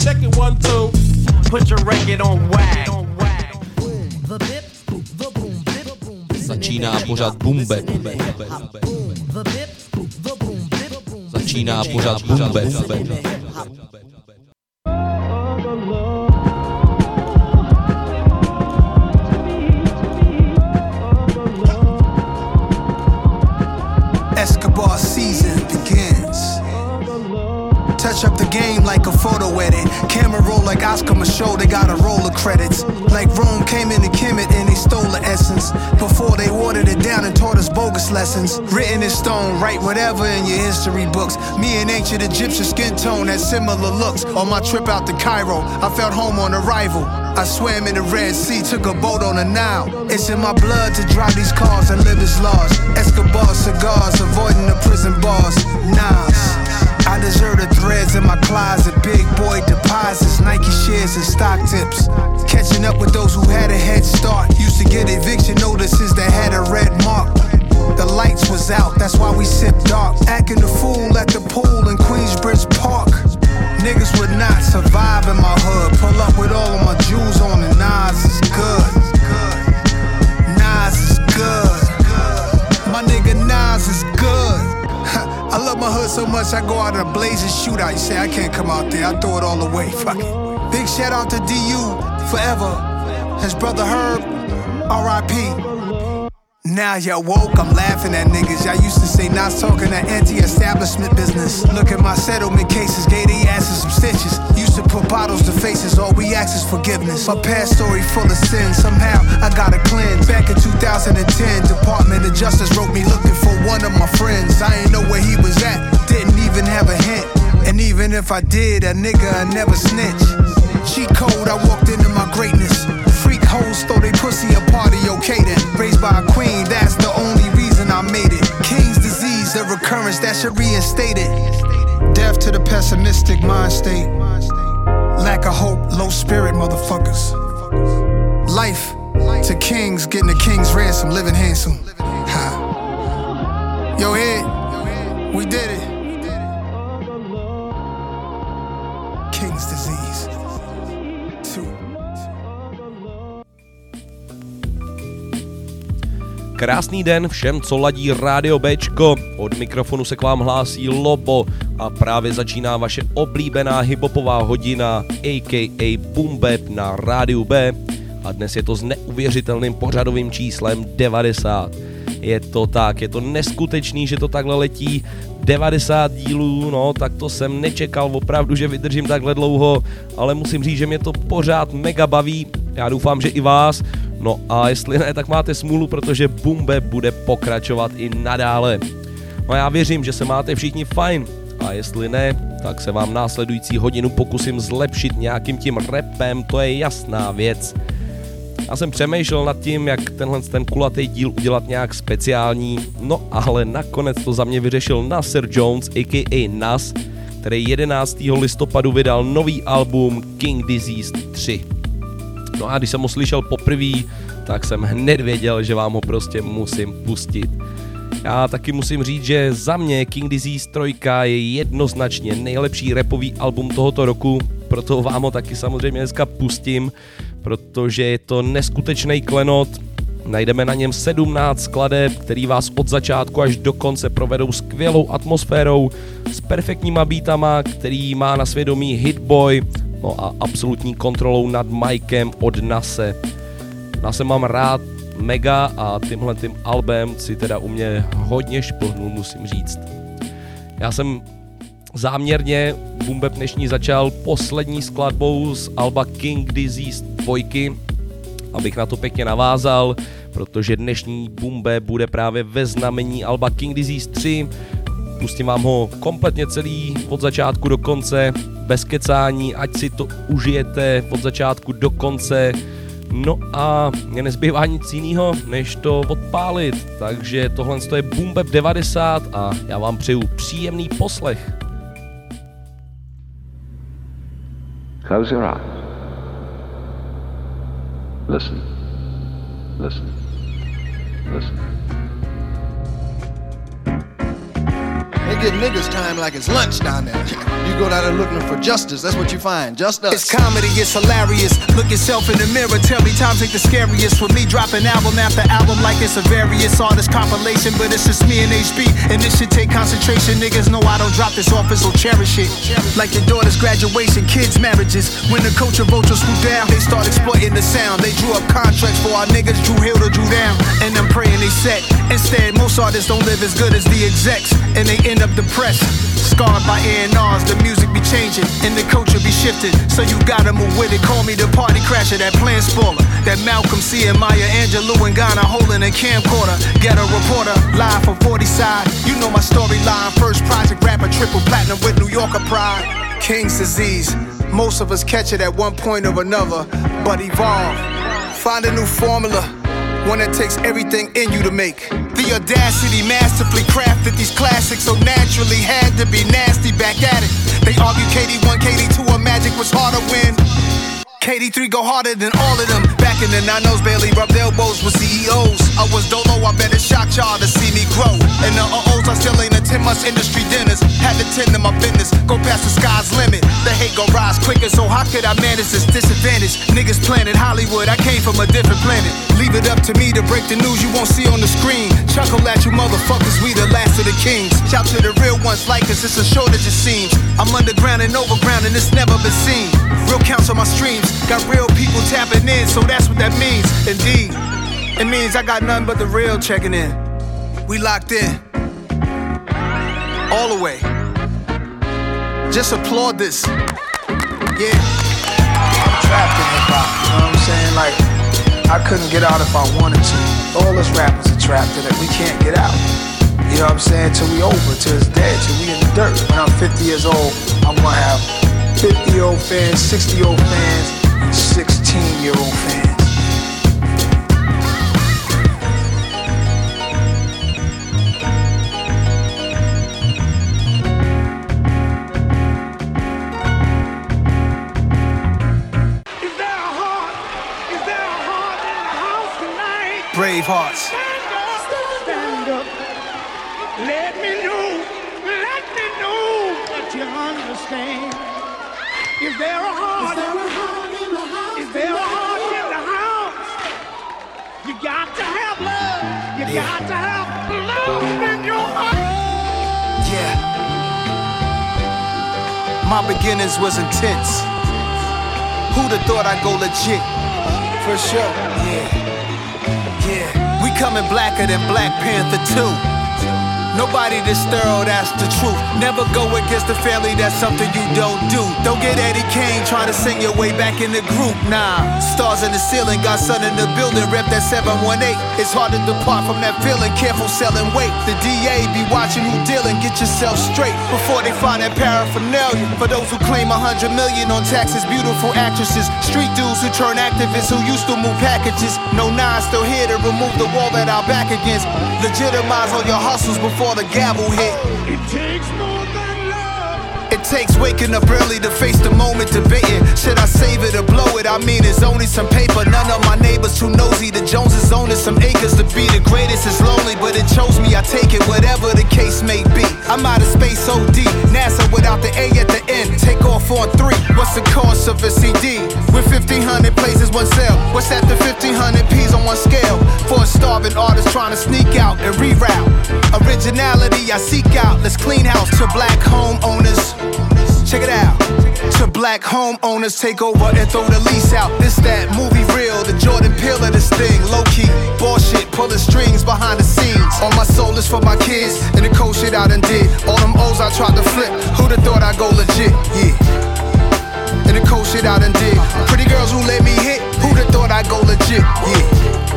Check it one, two. Put your record on wag. The bop the boom dip the boom Začíná pořád Bom Bap. Začíná pořád Bom Bap. Up the game like a photo edit. Camera roll like Oscar Micheaux, they got a roll of credits. Like Rome came in into Kemet and they stole the essence. Before they watered it down and taught us bogus lessons. Written in stone, write whatever in your history books. Me and ancient Egyptian skin tone had similar looks. On my trip out to Cairo, I felt home on arrival. I swam in the Red Sea, took a boat on the Nile. It's in my blood to drive these cars and live as laws. Escobar cigars, avoiding the prison bars. Nas. I deserve the threads in my closet. Big boy deposits, Nike shares and stock tips. Catching up with those who had a head start. Used to get eviction notices that had a red mark. The lights was out, that's why we sip dark. Acting the fool at the pool in Queensbridge Park. Niggas would not survive in my hood. Pull up with all of my jewels on, and Nas is good. Nas is good. My nigga Nas is good. I love my hood so much, I go out in a blazing shootout. You say I can't come out there, I throw it all away. Fuck it. Big shout out to DU forever. His brother Herb, RIP. Now y'all woke, I'm laughing at niggas. Y'all used to say not talking that anti-establishment business. Look at my settlement cases, gave they asses some stitches. Used to put bottles to faces, all we ask is forgiveness. My past story full of sin, somehow I gotta cleanse. Back in 2010, Department of Justice wrote me looking for one of my friends. I ain't know where he was at, didn't even have a hint. And even if I did, a nigga I never snitch. Cheat code, I walked into my greatness. Hoes throw they pussy a party, okay then. Raised by a queen, that's the only reason I made it. King's disease, a recurrence that should reinstate it. Death to the pessimistic mind state. Lack of hope, low spirit, motherfuckers. Life to kings, getting a king's ransom, living handsome. Ha. Yo, head, we did it. Krásný den všem, co ladí Rádio Bčko. Od mikrofonu se k vám hlásí Lobo a právě začíná vaše oblíbená hibopová hodina, aka Bap na Rádiu B. A dnes je to s neuvěřitelným pořadovým číslem 90. Je to tak, je to neskutečný, že to takhle letí 90 dílů, no tak to jsem nečekal opravdu, že vydržím takhle dlouho, ale musím říct, že mě to pořád mega baví, já doufám, že i vás, no a jestli ne, tak máte smůlu, protože Bumbe bude pokračovat i nadále. No a já věřím, že se máte všichni fajn, a jestli ne, tak se vám následující hodinu pokusím zlepšit nějakým tím repem, to je jasná věc. Já jsem přemýšlel nad tím, jak tenhle ten kulatý díl udělat nějak speciální, no ale nakonec to za mě vyřešil Nasser Jones, a.k.a. Nas, který 11. listopadu vydal nový album King Disease 3. No a když jsem ho slyšel poprvé, tak jsem hned věděl, že vám ho prostě musím pustit. Já taky musím říct, že za mě King Disease 3 je jednoznačně nejlepší repový album tohoto roku, proto vám ho taky samozřejmě dneska pustím, protože je to neskutečný klenot, Najdeme na něm 17 skladeb, který vás od začátku až do konce provedou skvělou atmosférou, s perfektníma beatama, který má na svědomí Hitboy, no a absolutní kontrolou nad Mikem od Nase. Nase mám rád mega a tímhle tím albem si teda u mě hodně šplhnul, musím říct. Já jsem záměrně Bumbeb dnešní začal poslední skladbou z Alba King Disease 2, abych na to pěkně navázal, protože dnešní Bumbe bude právě ve znamení Alba King Disease 3. Pustím vám ho kompletně celý od začátku do konce, bez kecání, ať si to užijete od začátku do konce. No a mě nezbývá nic jiného, než to odpálit. Takže tohle je Bumbeb 90 a já vám přeju příjemný poslech. Close your eyes. Listen. Listen. Listen. They get niggas time like it's lunch down there. You go down there looking for justice, that's what you find. Just us. It's comedy, it's hilarious. Look yourself in the mirror, tell me times ain't the scariest. With me dropping album after album like it's a various artist compilation, but it's just me and HB. And this should take concentration. Niggas know I don't drop this office, so cherish it. Like your daughter's graduation, kids' marriages. When the culture vultures swoop down, they start exploiting the sound. They drew up contracts for our niggas, Dru Hill to Dru Down. And I'm praying they set. Instead, most artists don't live as good as the execs, and they end up depressed. Scarred by A&Rs, the music be changing and the culture be shifting. So you gotta move with it. Call me the party crasher, that plan spoiler. That Malcolm C and Maya Angelou and Ghana holding a camcorder. Get a reporter live from 40 side. You know my storyline. First project rapper, triple platinum with New Yorker pride. King's disease. Most of us catch it at one point or another, but evolve. Find a new formula. One that takes everything in you to make. Audacity masterfully crafted these classics, so naturally had to be nasty back at it. They argue KD1, KD2, or Magic was hard to win. KD3 go harder than all of them. In the 90s, barely rubbed elbows with CEOs. I was dolo, I bet it shocked y'all to see me grow. And the uh-ohs, I still ain't attend much industry dinners. Had to tend to my business, go past the sky's limit. The hate gon' rise quicker, so how could I manage this disadvantage? Niggas planet Hollywood, I came from a different planet. Leave it up to me to break the news you won't see on the screen. Chuckle at you motherfuckers, we the last of the kings. Shout to the real ones like us, it's a shortage it seems. I'm underground and overground and it's never been seen. Real counts on my streams, got real people tapping in, so that's what that means. Indeed, it means I got nothing but the real checking in. We locked in. All the way. Just applaud this. Yeah. I'm trapped in hip hop, you know what I'm saying? Like, I couldn't get out if I wanted to. All us rappers are trapped in it, we can't get out. You know what I'm saying? Till we over, till it's dead, till we in the dirt. When I'm 50 years old, I'm gonna have 50 year old fans, 60 year old fans, and 16 year old fans. Brave hearts. Stand up, stand up. Let me know, let me know that you understand. Is there a heart? Is there a heart in the house? Is there a heart in the house? You got to have love. You got to have love in your heart. Yeah. My beginnings was intense. Who'd have thought I'd go legit? For sure. Yeah. Yeah. We coming blacker than Black Panther 2. Nobody this thorough, that's the truth. Never go against the family, that's something you don't do. Don't get Eddie Kane trying to sing your way back in the group. Nah, stars in the ceiling, got sun in the building, rep that 718. It's hard to depart from that feeling, careful selling weight. The DA be watching who dealing, get yourself straight before they find that paraphernalia. For those who claim a hundred million on taxes, beautiful actresses, street dudes who turn activists who used to move packages. No nine still here to remove the wall that our back against. Legitimize all your hustles before the gavel hit. It takes more takes waking up early to face the moment debating. Should I save it or blow it? I mean, it's only some paper. None of my neighbors too nosy. The Joneses owning some acres to be the greatest is lonely, but it chose me. I take it, whatever the case may be. I'm out of space OD. NASA without the A at the end. Take off on three. What's the cost of a CD? With 1500 places, one sale. What's? The 1500 P's on one scale. For a starving artist trying to sneak out and reroute. Originality I seek out. Let's clean house to black homeowners. Check it out. To black homeowners take over and throw the lease out. This that movie real, the Jordan Peele of this thing. Low key, bullshit, pulling strings behind the scenes. All my soul is for my kids, and the cold shit I done did. All them O's I tried to flip, who'da thought I'd go legit? Yeah. And the cold shit I done did. Pretty girls who let me hit, who'da thought I'd go legit? Yeah.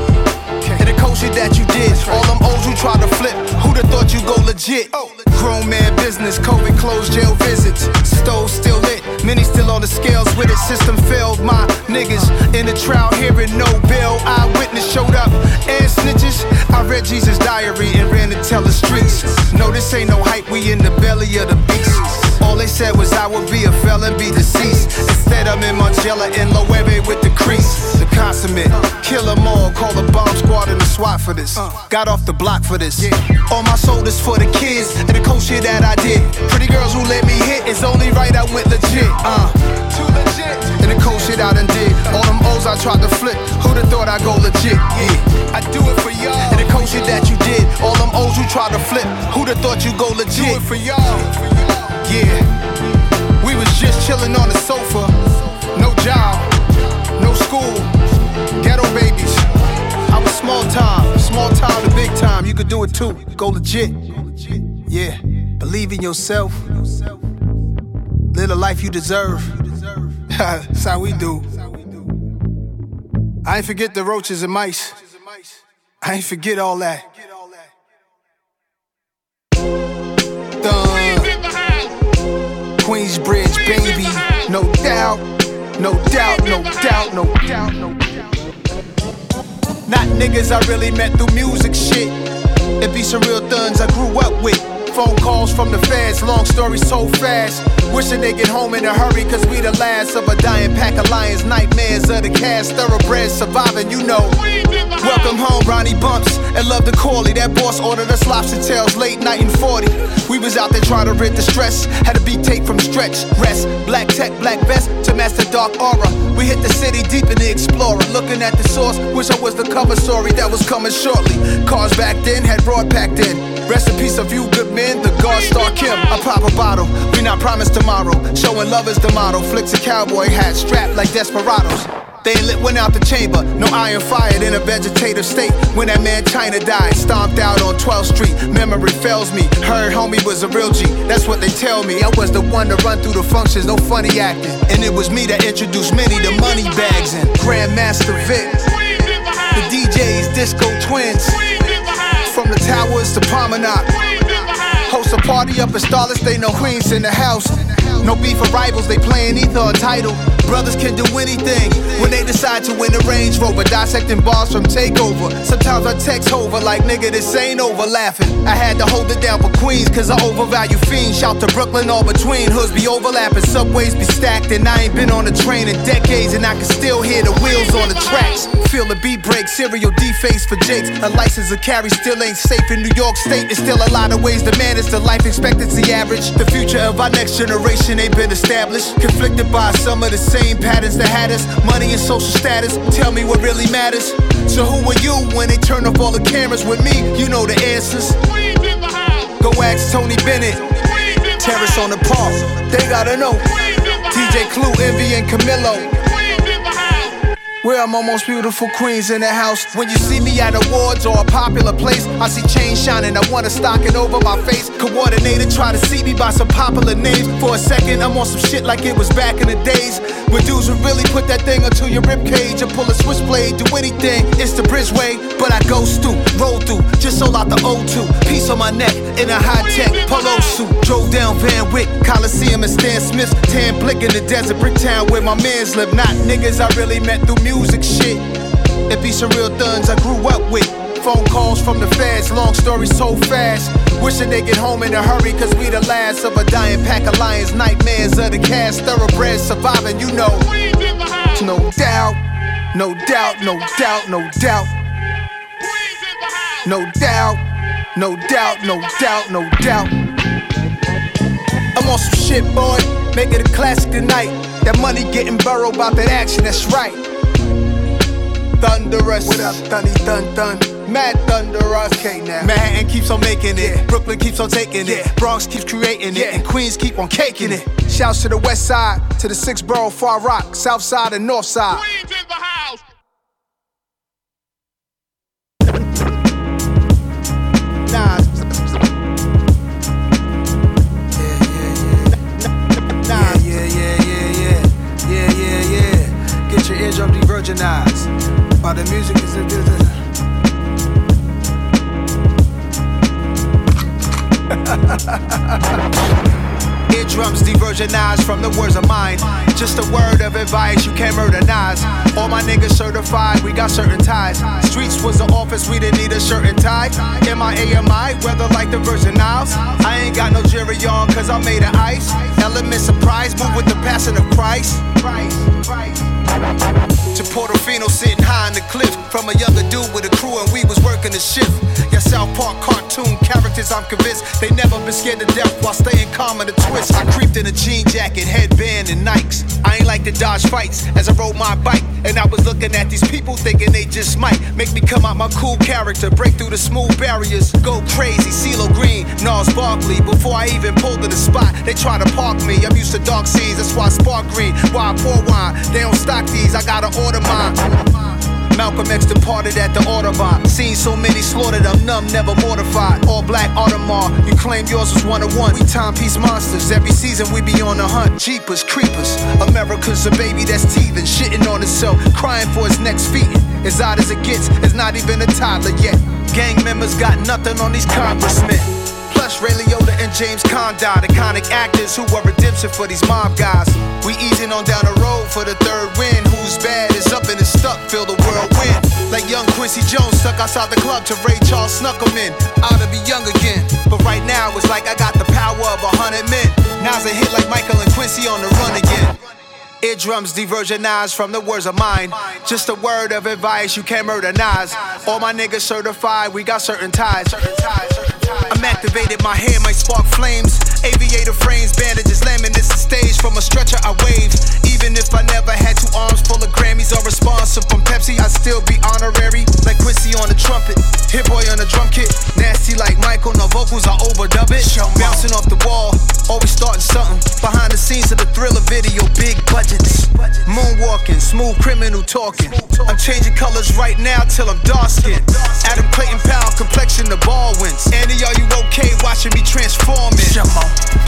The that you did. All them O's you tried to flip, who'da thought you go oh, legit? Grown man business, COVID closed jail visits. Stove still lit, many still on the scales with it. System failed, my niggas in the trial hearing no bail. Eyewitness showed up and snitches. I read Jesus' diary and ran to tell the streets. No, this ain't no hype, we in the belly of the beast. All they said was I would be a felon, be deceased. Instead, I'm in Margiela in Loewe with the crease. The consummate, Kill them all, call the bomb squad and the SWAT for this. Got off the block for this. All my shoulders for the kids and the cold shit that I did. Pretty girls who let me hit, it's only right I went legit. Uh, too legit. And the cold shit I done did. All them O's I tried to flip, who'd have thought I'd go legit? Yeah, I do it for y'all. And the cold shit that you did. All them O's you tried to flip, who'd have thought you go legit? Do it for y'all. Yeah, we was just chilling on the sofa. No job, no school, ghetto babies. I was small time, small time to big time. You could do it too. Go legit. Yeah, believe in yourself. Live the life you deserve. That's how we do. I ain't forget the roaches and mice. I ain't forget all that. Queensbridge, baby. No doubt, no doubt, no doubt, no doubt, no doubt. Not niggas I really met through music shit. It be some real thuns I grew up with. Phone calls from the feds, long story so fast. Wishing they get home in a hurry, cause we the last of a dying pack of lions. Nightmares of the cast, thoroughbreds surviving, you know. Welcome home, Ronnie Bumps, and love the Corley. That boss ordered us lobster tails late night in 40. We was out there trying to rid the stress. Had a beat tape from stretch, rest. Black tech, black vest to master dark aura. We hit the city deep in the Explorer. Looking at the source, wish I was the cover story that was coming shortly. Cars back then had broad packed in. Rest in peace of you good men, the God Star Kim. I pop a bottle, we not promised tomorrow. Showing love is the motto. Flicks a cowboy hat strapped like desperados. They lit one out the chamber, no iron fired in a vegetative state. When that man China died, stomped out on 12th Street. Memory fails me. Heard homie was a real G, that's what they tell me. I was the one to run through the functions, no funny acting. And it was me that introduced many to money bags and Grandmaster Vic. The DJs, Disco Twins. The towers to Promenade. Host a party up in Starless, they know Queens in the house. No beef for rivals, they playing either a title. Brothers can do anything when they decide to win a Range Rover. Dissecting bars from Takeover. Sometimes I text over like, nigga, this ain't over laughing. I had to hold it down for Queens, cause I overvalue fiends. Shout to Brooklyn, all between. Hoods be overlapping, subways be stacked. And I ain't been on a train in decades, and I can still hear the wheels on the tracks. Feel the beat break, serial deface for Jakes. A license to carry still ain't safe in New York State. There's still a lot of ways to manage the life expectancy average. The future of our next generation ain't been established. Conflicted by some of the same patterns that had us. Money and social status. Tell me what really matters. So who are you when they turn off all the cameras with me? You know the answers. Go ask Tony Bennett. Terrace on the park. They gotta know. DJ Clue, Envy, and Camilo. Where are my most beautiful queens in the house. When you see me at awards or a popular place, I see chains shining. I wanna stock it over my face. Coordinated, try to see me by some popular names. For a second, I'm on some shit like it was back in the days. When dudes would really put that thing onto your rib cage and pull a switchblade, do anything. It's the bridgeway, but I go through, roll through, just sold out the O2. Piece on my neck in a high tech polo suit. Drove down Van Wyck, Coliseum and Stan Smith's. Tan blick in the desert, Bricktown where my mans live. Not niggas I really met through music shit. It be some real thuns I grew up with. Phone calls from the feds, long story so fast. Wishing they get home in a hurry, cause we the last of a dying pack of lions. Nightmares of the cast, thoroughbreds surviving, you know. No doubt, no doubt, no doubt, no doubt. No doubt, no doubt, no doubt, no doubt. I'm on some shit, boy. Make it a classic tonight. That money getting burrowed about that action, that's right. Thunderous. What up, Thunny Thun Thun? Mad Thunderous. Okay, now. Manhattan keeps on making it. Yeah. Brooklyn keeps on taking yeah. it. Bronx keeps creating yeah. it. And Queens keep on caking it. Shouts to the west side, to the six borough Far Rock, south side and north side. Queens in the house. Nah. Nah. Yeah, yeah, yeah, yeah, yeah, yeah, yeah. Yeah. Get your eardrum de-virginized. While the music is Eardrums de-virginized from the words of mine. Just a word of advice, you can't murder Nas. All my niggas certified, we got certain ties. Streets was the office, we didn't need a shirt and tie. In my AMI, weather like the Virgin Isles. I ain't got no jury on, cause I made of ice. Element surprise, move with the passion of Christ. To Portofino sitting high behind the cliff from a younger dude with a crew, and we was working the shift. Yeah, South Park cartoon characters, I'm convinced they never been scared to death while staying calm in the twist. I creeped in a jean jacket, headband, and Nikes. I ain't like to dodge fights as I rode my bike, and I was looking at these people thinking they just might make me come out my cool character, break through the smooth barriers, go crazy. CeeLo Green, Gnarls Barkley. Before I even pulled to the spot, they try to park me. I'm used to dark seas, that's why I spark green. Why I pour wine, they don't stock these, I gotta order mine. Malcolm X departed at the Audubon. Seen so many slaughtered, I'm numb, never mortified. All black Audemars, you claim yours was one of one. We timepiece monsters, every season we be on the hunt. Jeepers, creepers, America's a baby that's teething, shitting on itself, crying for his next feet. As odd as it gets, it's not even a toddler yet. Gang members got nothing on these congressmen. Plus, Ray Liotta and James Caan, iconic actors who were redemption for these mob guys. We easing on down the road for the third win. Who's bad is up and is stuck, feel the whirlwind. Like young Quincy Jones stuck outside the club to Ray Charles snuck him in. Ought to be young again. But right now, it's like I got the power of a hundred men. Now's a hit like Michael and Quincy on the run again. Eardrums diversionized from the words of mine. Just a word of advice, you can't murder Nas. All my niggas certified, we got certain ties. I'm activated, my hair might spark flames. Aviator frames, bandages, laminates the stage. From a stretcher, I wave. Even if I never had two arms full of Grammys or responsive from Pepsi, I still be honorary. Like Quincy on the trumpet, Hit Boy on the drum kit. Nasty like Michael, no vocals, I overdub it. Bouncing off the wall, always starting something. Behind the scenes of the thriller video, big budgets. Moonwalking, smooth criminal talking. I'm changing colors right now till I'm dark skinned. Adam Clayton Powell, complexion the Baldwins. Annie, are you okay watching me transforming?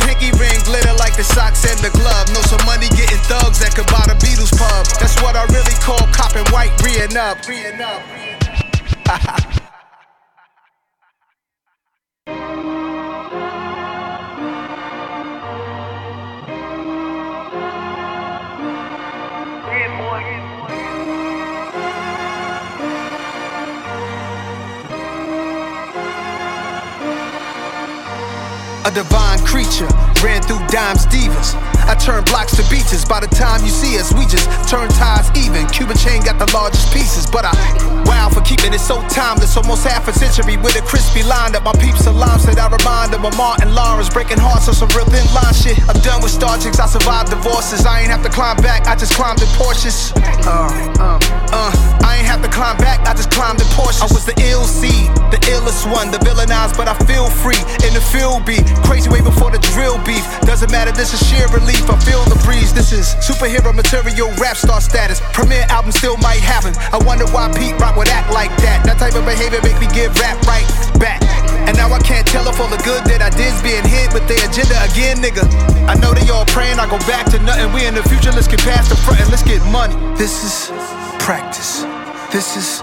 Pinky ring glitter like the socks and the glove. Know some money getting thugs that could buy the Beatles pub. That's what I really call copping white, reeing up. Reeing up. a divine creature. Ran through dimes divas. I turn blocks to beaches. By the time you see us, we just turn ties even. Cuban chain got the largest pieces, but I wow for keeping it so timeless. Almost half a century with a crispy line that my peeps alarm said I remind them of Martin Lawrence breaking hearts on some real thin line shit. I'm done with star chicks. I survived divorces. I ain't have to climb back. I just climbed in Porsches. Uh, uh, uh. I ain't have to climb back. I just climbed in Porsches. I was the ill seed, the illest one, the villainized, but I feel free in the field beat. Crazy way before the drill beef. Doesn't matter, this is sheer relief. I feel the breeze. This is superhero material, rap star status. Premiere album still might happen. I wonder why Pete Rock would act like that. That type of behavior make me give rap right back. And now I can't tell if all the good that I did's being hit with the agenda again, nigga. I know they all praying I go back to nothing. We in the future, let's get past the front and let's get money. This is practice. This is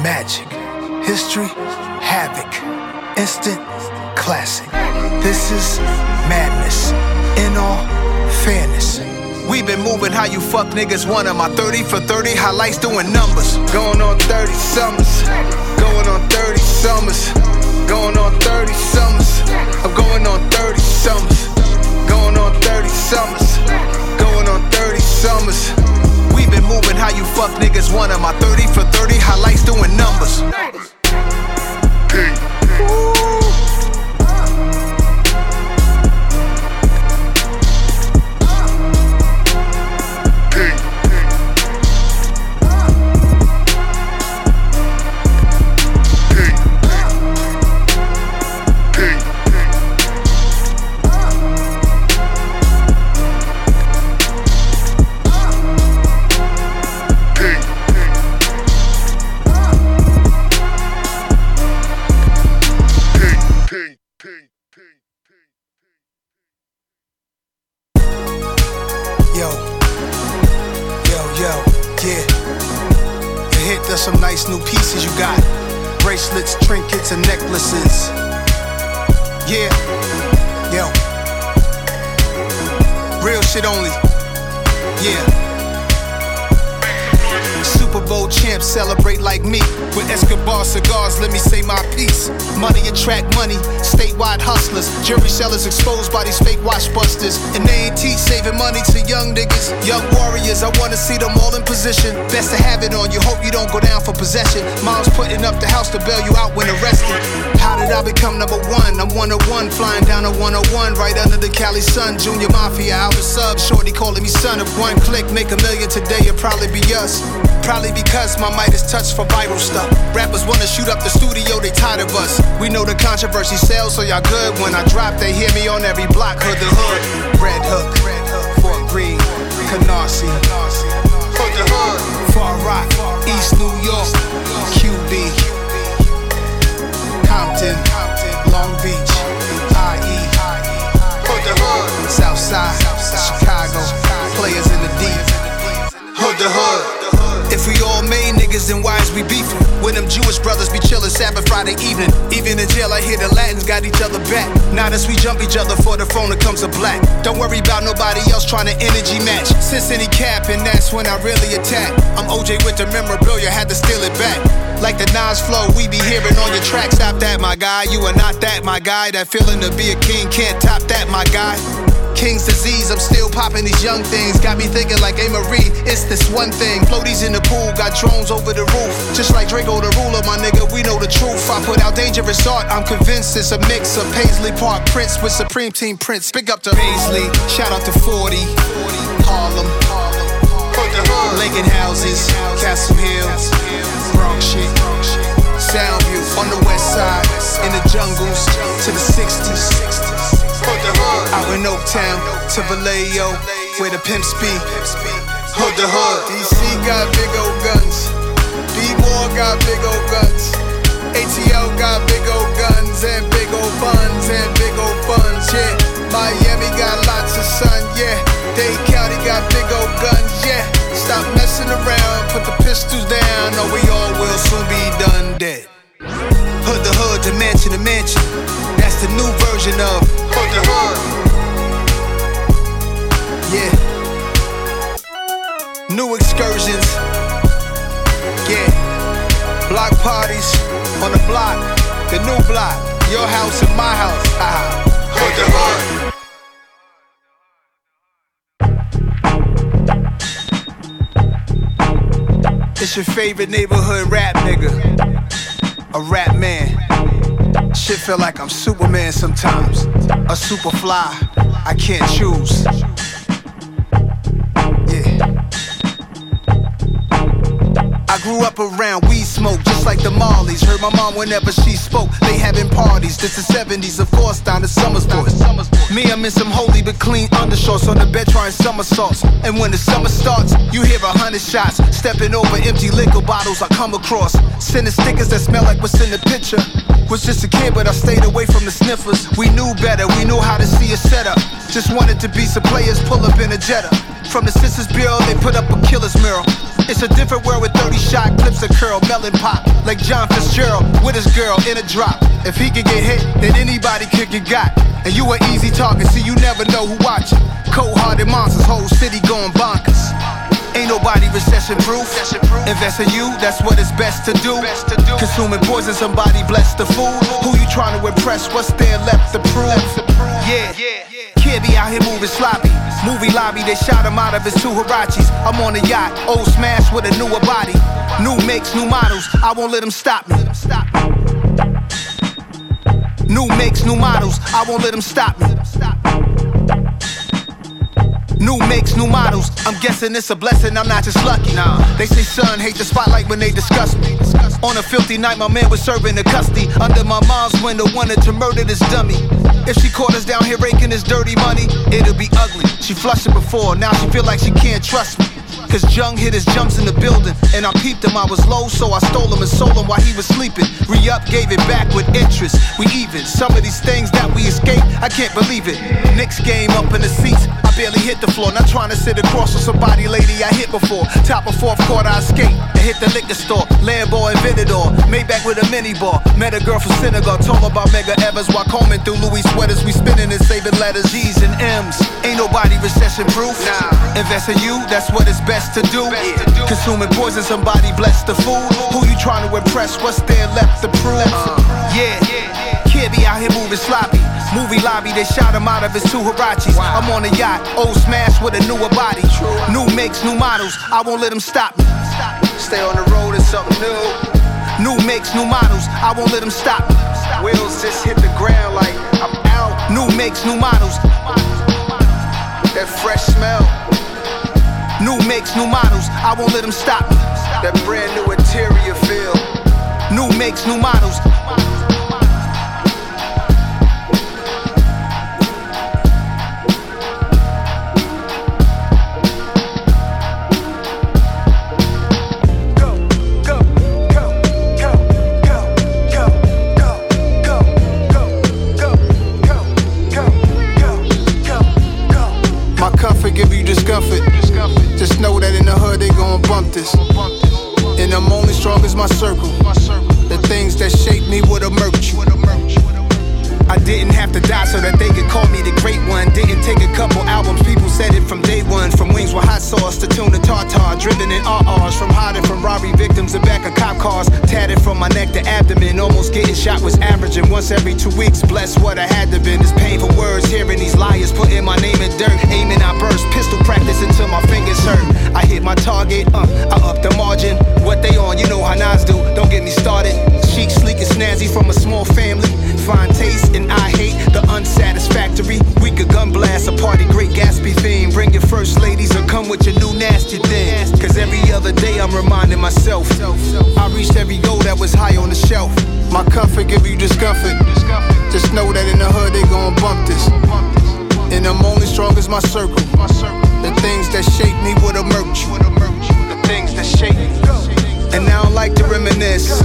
magic. History, havoc. Instant classic. This is madness. In all fairness. We've been moving how you fuck niggas want 'em. My 30 for 30 highlights doing numbers. Going on 30 summers. Going on 30 summers. Going on 30 summers. I'm going on 30 summers. Going on 30 summers. Going on 30 summers. We've been moving how you fuck niggas want 'em. My 30 for 30 highlights doing numbers. Yo, hit, there's some nice new pieces you got. Bracelets, trinkets, and necklaces. Yeah, yo. Real shit only. Yeah. Super Bowl champs celebrate like me. With Escobar cigars, let me say my piece. Money attract money, statewide hustlers. Jury sellers exposed by these fake watch busters. And they ain't teach saving money to young niggas. Young warriors, I wanna see them all in position. Best to have it on you, hope you don't go down for possession. Mom's putting up the house to bail you out when arrested. How did I become number one? I'm one of one, flying down a 101, right under the Cali sun. Junior Mafia, I was sub, shorty calling me son of one click. Make a million today, it'll probably be us. Probably because my mic is touched for viral stuff. Rappers wanna shoot up the studio, they tired of us. We know the controversy sells, so y'all good. When I drop, they hear me on every block, hood the hood. Red Hook, Fort Greene, Canarsie. Hood the hood, Far Rock, East New York, QB, Compton, Long Beach, IE. Hood the hood, Southside, Chicago, players in the deep. Hood the hood. If we all made niggas, then why is we beefing? When them Jewish brothers be chillin' Sabbath Friday evening. Even in jail, I hear the Latins got each other back. Now as we jump each other for the phone, it comes a black. Don't worry about nobody else trying to energy match. Since any cap, and that's when I really attack. I'm OJ with the memorabilia, had to steal it back. Like the Nas flow, we be hearing on your track. Stop that, my guy. You are not that, my guy. That feeling to be a king can't top that, my guy. King's disease, I'm still popping these young things. Got me thinking like A. Marie, it's this one thing. Floaties in the pool, got drones over the roof. Just like Draco the ruler, my nigga, we know the truth. I put out dangerous art, I'm convinced it's a mix of Paisley Park Prince with Supreme Team Prince. Big up to Paisley, shout out to 40, Harlem, Lincoln Houses, Castle Hill, Bronx shit. Soundview on the west side, in the jungles to the 60s. In Oaktown to Vallejo, where the pimps be. Hood the hood. DC got big old guns. B-More got big old guns. ATL got big old guns and big old buns and big old funds, yeah. Miami got lots of sun, yeah. Dade County got big old guns, yeah. Stop messing around, put the pistols down, or we all will soon be done dead. Hood the hood, to mansion to mansion. That's the new version of Hood the hood. Yeah. New excursions. Yeah. Block parties on the block. The new block. Your house and my house. Ah. Hood the hood. It's your favorite neighborhood rap nigga. A rap man. Shit feel like I'm Superman sometimes. A super fly. I can't choose. I grew up around weed smoke, just like the Marleys. Heard my mom whenever she spoke. They having parties. This is 70s, of course, down to Summersport. Me, I'm in some holy but clean undershorts on the bed trying somersaults. And when the summer starts, you hear a hundred shots. Stepping over empty liquor bottles I come across. Sending stickers that smell like what's in the picture. Was just a kid, but I stayed away from the sniffers. We knew better, we knew how to see a setup. Just wanted to be some players, pull up in a Jetta. From the Sisters Bureau, they put up a killer's mural. It's a different world with 30 shot clips of curl, melon pop. Like John Fitzgerald with his girl in a drop. If he could get hit, then anybody could get got. And you an easy target, see you never know who watching. Cold hearted monsters, whole city going bonkers. Ain't nobody recession proof. Invest in you, that's what it's best to do. Consuming poison, somebody bless the food. Who you trying to impress? What's there left to prove? Yeah. Kid be out here moving sloppy. Movie lobby, they shot him out of his two Huaraches. I'm on a yacht, old smash with a newer body. New makes, new models, I won't let them stop me. New makes, new models, I won't let them stop me. New makes, new models. I'm guessing it's a blessing, I'm not just lucky. Nah. They say son hate the spotlight when they discuss me. On a filthy night, my man was serving the custody. Under my mom's window, wanted to murder this dummy. If she caught us down here raking this dirty money, it'll be ugly. She flushed it before, now she feel like she can't trust me. Cause Jung hit his jumps in the building, and I peeped him. I was low, so I stole him and sold him while he was sleeping. Re up, gave it back with interest. We even. Some of these things that we escape, I can't believe it. Knicks game up in the seats. I I barely hit the floor. Not trying to sit across from somebody, lady I hit before. Top of fourth quarter, I skate and hit the liquor store. Lambo Aventador, Maybach with a mini bar. Met a girl from Senegal, told her about Medgar Evers while combing through Louis sweaters. We spinning and saving letters, G's and M's. Ain't nobody recession proof. Nah. Invest in you, that's what it's best to do. Best to do. Consuming poison, somebody bless the food. Who you trying to impress? What's there left to prove? Uh. Yeah. Kid be out here moving sloppy. Movie lobby, they shot him out of his two Huaraches. Wow. I'm on a yacht, old smash with a newer body. True. New makes, new models, I won't let them stop me. Stay on the road, it's something new. New makes, new models, I won't let them stop me. Wheels just hit the ground like I'm out. New makes, new models. That fresh smell. New makes, new models, I won't let them stop me. That brand new interior feel. New makes, new models. Driven in RRs. From hiding from robbery victims and back of cop cars. Tatted from my neck to abdomen, almost getting shot was averaging once every two weeks. Bless what I had to been. It's painful words, hearing these liars putting my name in dirt. Aiming, I burst, pistol practice until my fingers hurt. I hit my target, uh, I up the margin. What they on, you know how Nas do. Don't get me started. Chic, sleek, and snazzy from a small family. Fine taste, and I hate the unsatisfactory. We could gun blast a party, great Gatsby theme. Bring your first ladies or come with your new nasty thing. Cause every other day I'm reminding myself. I reached every goal that was high on the shelf. My comfort give you discomfort. Just know that in the hood they gon' bump this. And I'm only strong as my circle. The things that shape me would emerge. The things that shape me. And now I like to reminisce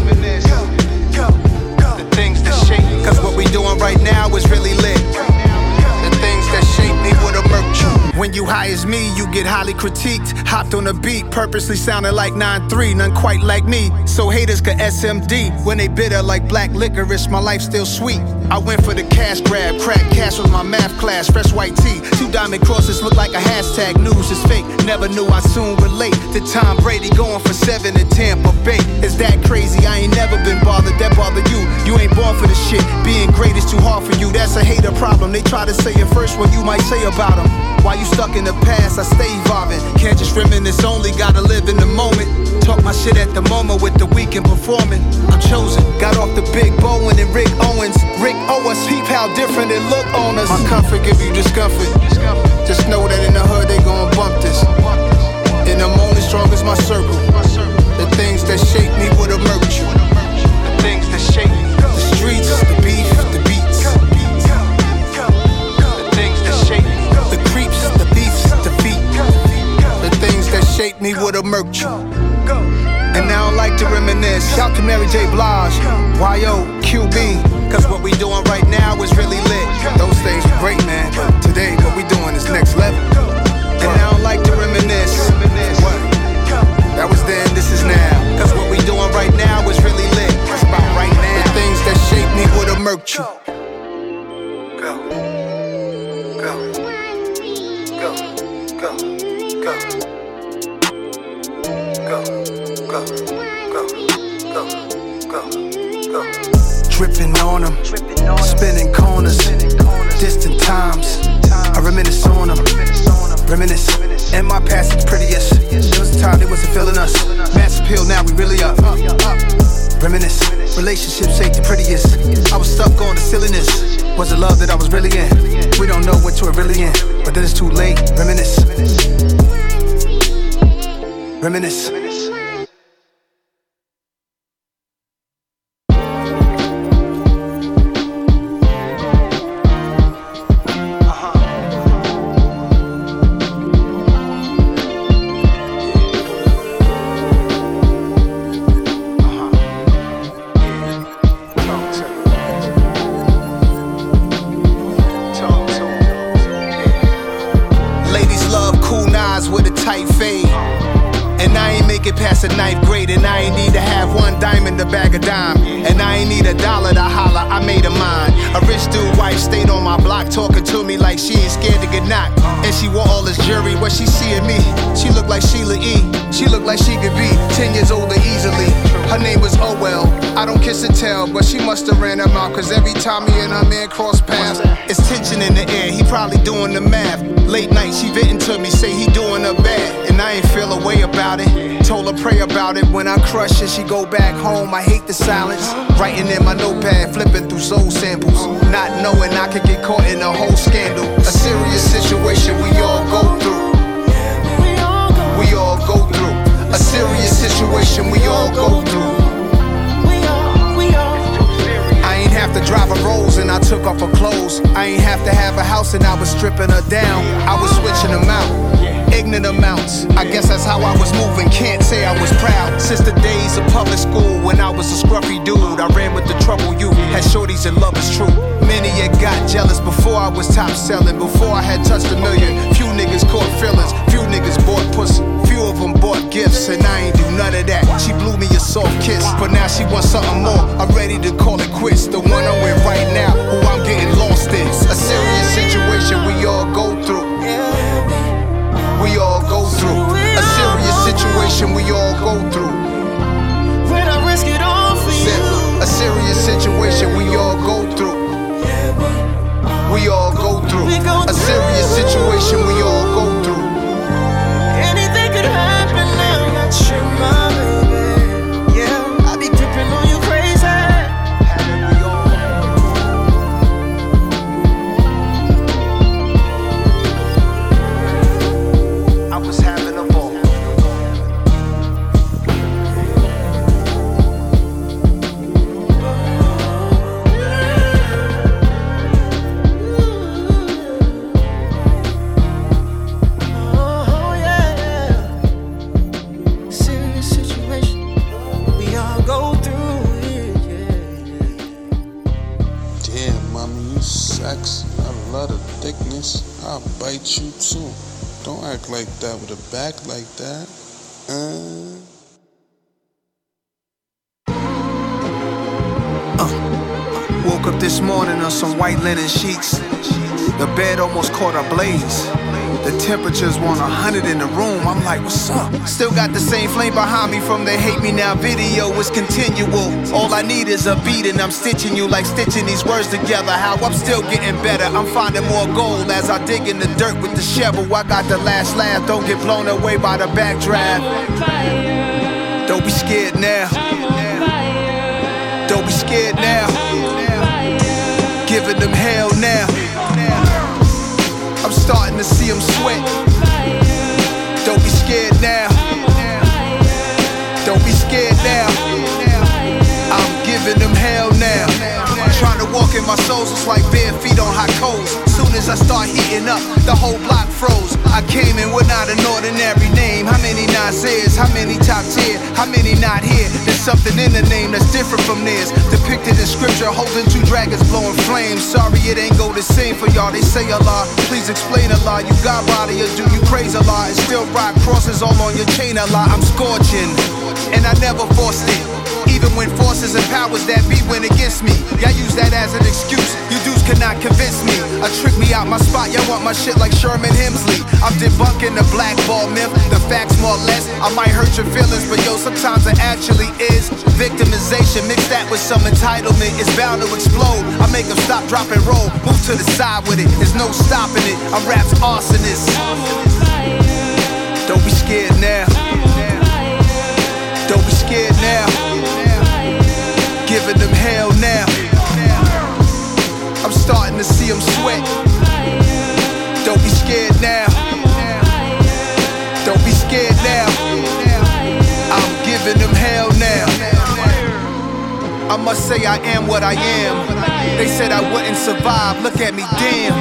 The things that shape. Cause what we doing right now is really lit. The things that shape me would emerge. When you high as me, you get highly critiqued. Hopped on a beat, purposely sounding like 9-3, none quite like me. So haters could SMD when they bitter like black licorice. My life still sweet. I went for the cash grab, crack cash was my math class, fresh white tee. Two diamond crosses look like a hashtag. News is fake. Never knew I soon relate to Tom Brady going for seven in Tampa Bay. Is that crazy? I ain't never been bothered. That bother you? You ain't born for the shit. Being great is too hard for you. That's a hater problem. They try to say it first what you might say about them. Why you stuck in the past? I stay evolving. Can't just reminisce only, gotta live in the moment. Talk my shit at the moment with the Weeknd performing. I'm chosen. Got off the big Bowen and Rick Owens. Rick Owens, peep how different it look on us. My comfort give you discomfort. Just know that in the hood they gon' bump this. And I'm only strong as my circle. The things that shape me would emerge. The things that shape me. The streets, the beef, the beats. The things that shape me. The creeps, the beefs, the feet. The things that shape me would emerge. And I like to reminisce. Shout to Mary J. Blige, YO, QB. Cause what we doing right now is really lit. Those things were great, man. But today, what we doing is next level. And I like to reminisce. What? That was then, this is now. Cause what we doing right now is really lit. It's about right now. The things that shape me would emerge you. Go. Go. Go. Go. Go go, go, go, go, go, go. Dripping on them, spinning corners, distant times. I reminisce on them, reminisce. And my past is prettiest. There was a time they wasn't feeling us. Mass appeal, now we really up. Reminisce, relationships ain't the prettiest. I was stuck on the silliness. Was it love that I was really in? We don't know what to really in, but then it's too late. Reminisce. Reminisce. About it. When I crush it, she go back home. I hate the silence. Writing in my notepad, flipping through soul samples. Not knowing I could get caught in a whole scandal. A serious situation we all go through. We all go through. A serious situation we all go through. I ain't have to drive a Rolls and I took off her clothes. I ain't have to have a house and I was stripping her down. I was switching them out. Ignorant amounts. I guess that's how I was moving. Can't say I was proud. Since the days of public school when I was a scruffy dude, I ran with the trouble you had shorties and love is true. Many had got jealous before I was top selling. Before I had touched a million. Few niggas caught feelings. Few niggas bought pussy. Few of them bought gifts, and I ain't do none of that. She blew me a soft kiss, but now she wants something more. I'm ready to call it quits. The one I'm with right now, who I'm getting lost in. A serious situation we all go through. We all go through. A serious situation we all go through. When I risk it all for you. A serious situation we all go through. We all go through. A serious situation we linen sheets. The bed almost caught a blaze. The temperature's 100 in the room. I'm like, what's up? Still got the same flame behind me from the Hate Me Now video. It's continual. All I need is a beat, and I'm stitching you like stitching these words together. How I'm still getting better. I'm finding more gold as I dig in the dirt with the shovel. I got the last laugh. Don't get blown away by the backdraft. Don't be scared now. Don't be scared now. Giving them hell now. I'm starting to see them sweat. Don't be scared now. Don't be scared now. I'm giving them hell now. Trying to walk in my soul, it's like bare feet on hot coals. Soon as I start heating up, the whole block froze. I came in with not an ordinary name. How many Nasirs? How many top tier? How many not here? There's something in the name that's different from theirs. Depicted in scripture, holding two dragons blowing flames. Sorry, it ain't go the same for y'all. They say a lot. Please explain a lot. You got body or do you praise a lot? And still rock crosses all on your chain a lot. I'm scorching, and I never forced it. Even when forces and powers that be went against me, y'all use that as an excuse. You dudes cannot convince me. I trick me out my spot. Y'all want my shit like Sherman Hemsley. I'm debunking the blackball myth. The facts more or less. I might hurt your feelings, but yo, sometimes it actually is victimization. Mix that with some entitlement. It's bound to explode. I make them stop, drop, and roll. Move to the side with it. There's no stopping it. I'm rap's arsonist. Don't be scared now. Now. Giving them hell now. I'm starting to see them sweat. Don't be scared now. Don't be scared now. I'm giving them hell now. I must say I am what I am. They said I wouldn't survive. Look at me, damn.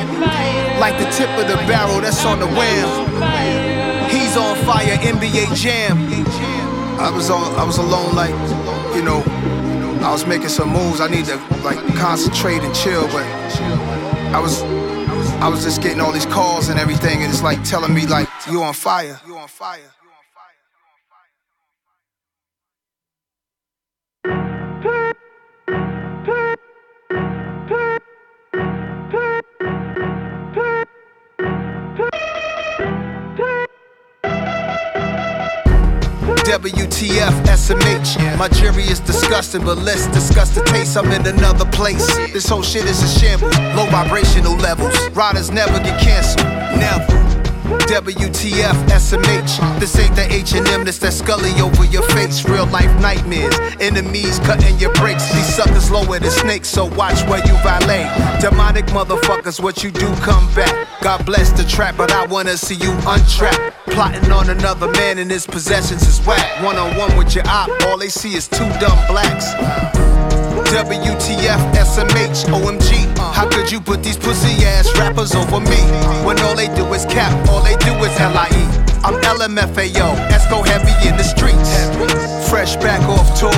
Like the tip of the barrel that's on the wham. He's on fire, NBA Jam. I was on, I was alone, like, you know, I was making some moves. I need to like concentrate and chill, but I was, I was just getting all these calls and everything, and it's like telling me like you on fire. You on fire. WTF, SMH. My jury is disgusting, but let's discuss the taste. I'm in another place. This whole shit is a shambles. Low vibrational levels. Riders never get canceled. Never. WTF, SMH. This ain't the H&M, this that Scully over your face. Real life nightmares. Enemies cutting your brakes. These suckers lower than snakes, so watch where you violate. Demonic motherfuckers, what you do, come back. God bless the trap, but I wanna see you untrapped. Plotting on another man and his possessions is whack. One on one with your op, all they see is two dumb blacks. WTF, SMH, OMG. Uh. How could you put these pussy ass rappers over me? When all they do is cap, all they do is LIE. I'm LMFAO, Esco heavy in the streets. Fresh back off tour,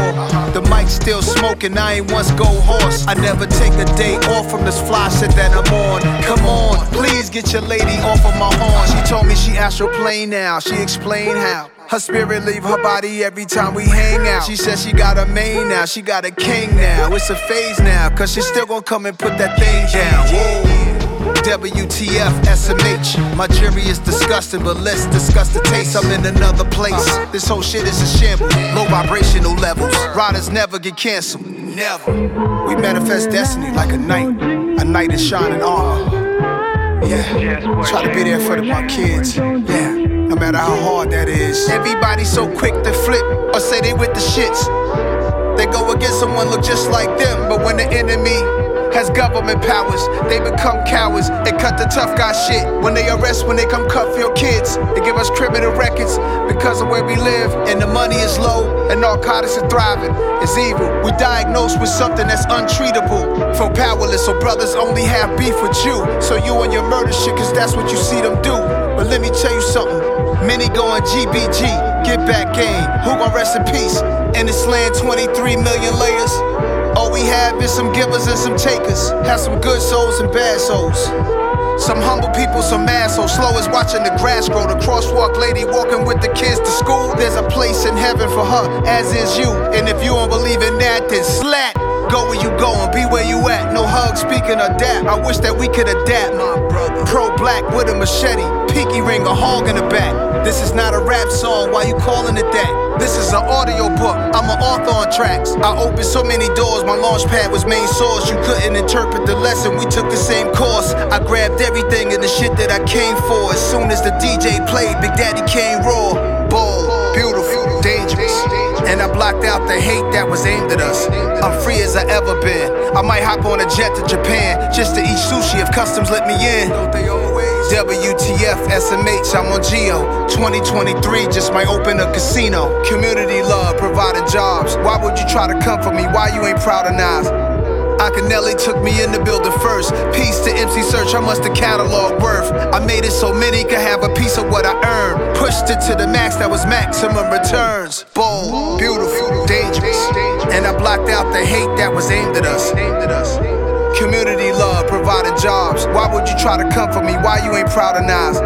the mic still smoking. I ain't once go horse. I never take a day off from this fly shit that I'm on. Come on, please get your lady off of my horn. She told me she astral plane now. She explained how. Her spirit leave her body every time we hang out. She says she got a main now, she got a king now. It's a phase now, cause she still gonna come and put that thing down. Whoa. WTF, SMH. My jury is disgusting, but let's discuss the taste. I'm in another place. This whole shit is a shambles. Low vibrational levels. Riders never get canceled. Never. We manifest destiny like a knight. A knight in shining armor. Yeah. Try to be there for my kids. Yeah. No matter how hard that is. Everybody so quick to flip or say they with the shits. They go against someone look just like them, but when the enemy has government powers, they become cowards and cut the tough guy shit. When they arrest, when they come cuff your kids, they give us criminal records because of where we live, and the money is low, and narcotics are thriving. It's evil. We diagnosed with something that's untreatable. For powerless, so brothers only have beef with you. So you and your murder shit, cause that's what you see them do. But let me tell you something. Many going GBG, get back game. Who gon' rest in peace? In this land, 23 million layers. All we have is some givers and some takers. Have some good souls and bad souls. Some humble people, some assholes. Slow as watching the grass grow. The crosswalk lady walking with the kids to school. There's a place in heaven for her, as is you. And if you don't believe in that, then slat. Go where you going, be where you at. No hug, speaking of that. I wish that we could adapt, my brother. Pro black with a machete, pinky ring, a hog in the back. This is not a rap song, why you calling it that? This is an audio book, I'm an author on tracks. I opened so many doors, my launch pad was main source. You couldn't interpret the lesson, we took the same course. I grabbed everything and the shit that I came for. As soon as the DJ played, Big Daddy Kane raw. Bold, beautiful, dangerous. And I blocked out the hate that was aimed at us. I'm free as I ever been. I might hop on a jet to Japan just to eat sushi if customs let me in. WTF, SMH, I'm on Geo. 2023 just might open a casino. Community love, providing jobs. Why would you try to come for me? Why you ain't proud of Nas? Akinyele took me in the building first. Peace to MC Serch, I must have catalog worth. I made it so many could have a piece of what I earned. Pushed it to the max, that was maximum returns. Bold, beautiful, dangerous. And I blocked out the hate that was aimed at us. Community love, providing jobs. Why would you try to come for me? Why you ain't proud of Nas?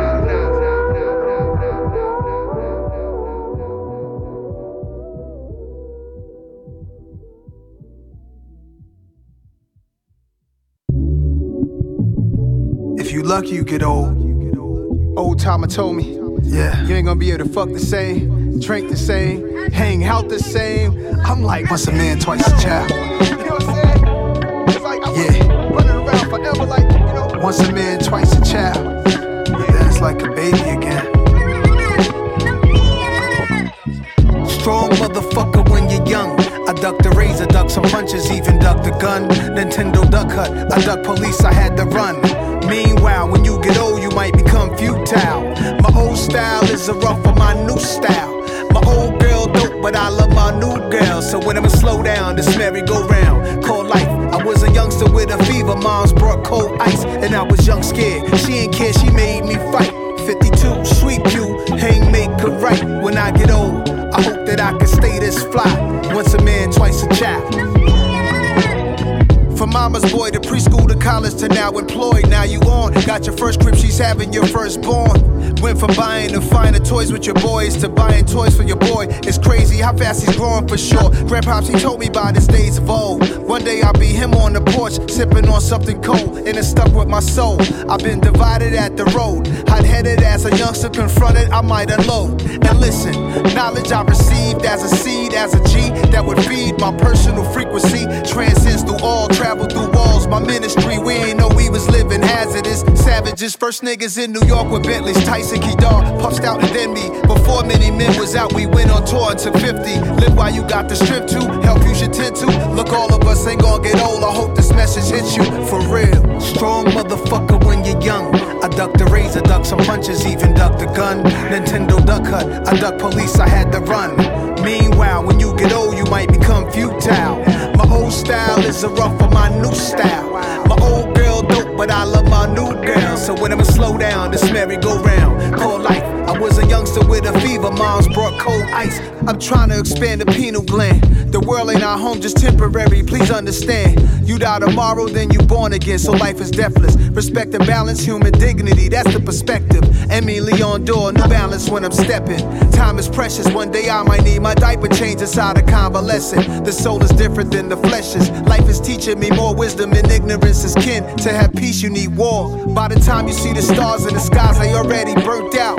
If you lucky, you get old. Old timer told me, yeah, you ain't gonna be able to fuck the same, drink the same, hang out the same. I'm like, once a man, twice a child. Yeah. running around forever, like, you know, once a man, twice a child. Then it's like a baby again. Strong motherfucker when you're young. I duck the razor, duck some punches, even duck the gun. Nintendo Duck Hunt, I duck police, I had to run. Meanwhile, when you get old, you might become futile. My old style is a rough of my new style. My old girl dope, but I love my new girl. So when I'ma slow down, this merry-go-round. Call life. Was a youngster with a fever. Moms brought cold ice, and I was young scared. She ain't care, she made me fight. 52, sweet you, hang make her right. When I get old, I hope that I can stay this fly. Once a man, twice a child. Mama's boy to preschool to college to now employed. Now you on. Got your first crib, she's having your firstborn. Went from buying and finding toys with your boys to buying toys for your boy. It's crazy how fast he's growing for sure. Grandpops, he told me by this days of old. One day I'll be him on the porch, sipping on something cold, and it's stuck with my soul. I've been divided at the road. Hot headed as a youngster confronted, I might unload. And listen, knowledge I received as a seed, as a G that would feed my personal frequency. Transcends through all, travel through walls. My ministry, we ain't know we was living hazardous. Savages, first niggas in New York with Bentleys. Tyson Kedar, puffed out and then me. Before many men was out, we went on tour to 50. Live while you got the strip to, help you should tend to. Look, all of us ain't gonna get old. I hope this message hits you for real. Strong motherfucker when you're young. I duck the razor, duck some punches, even duck the gun. Nintendo Duck Hunt, I duck police, I had to run. Meanwhile, when you get old, you might become futile. Old style is a rough for my new style. My old girl dope, but I love my new girl. So when I'ma slow down, this merry-go-round. Call life. Was a youngster with a fever, moms brought cold ice. I'm trying to expand the pineal gland. The world ain't our home, just temporary, please understand. You die tomorrow, then you born again, so life is deathless. Respect and balance, human dignity, that's the perspective. Aimé Leon Dore, new balance when I'm stepping. Time is precious, one day I might need my diaper change inside a convalescent. The soul is different than the flesh is. Life is teaching me more wisdom and ignorance is kin. To have peace, you need war. By the time you see the stars in the skies, they already burnt out.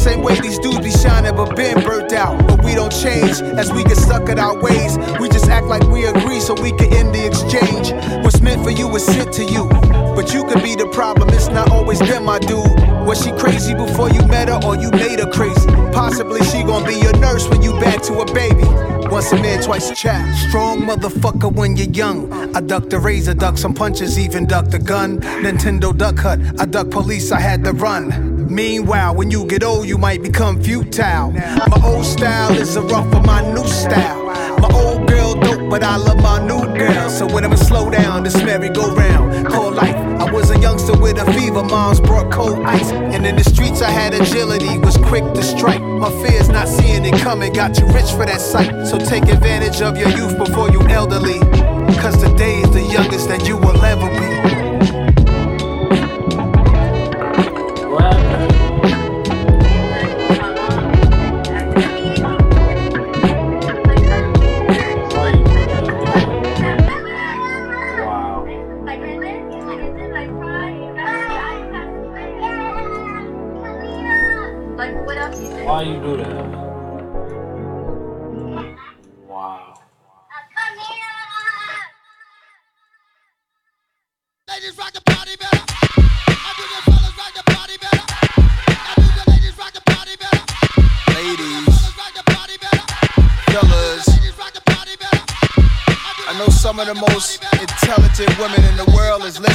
Same way these dudes be shining, but been burnt out. But we don't change as we get stuck in our ways. We just act like we agree so we can end the exchange. What's meant for you is sent to you. But you could be the problem, it's not always them, my dude. Was she crazy before you met her, or you made her crazy? Possibly she gon' be your nurse when you back to a baby. Once a man, twice a child. Strong motherfucker when you're young. I duck the razor, duck some punches, even duck the gun. Nintendo Duck Hunt, I duck police, I had to run. Meanwhile, when you get old, you might become futile. My old style is a rough for my new style. My old girl dope, but I love my new girl. So when I'ma slow down, this merry-go-round. Call life. I was a youngster with a fever, moms brought cold ice. And in the streets, I had agility, was quick to strike. My fears not seeing it coming, got you rich for that sight. So take advantage of your youth before you elderly. Cause today is the youngest that you will ever be.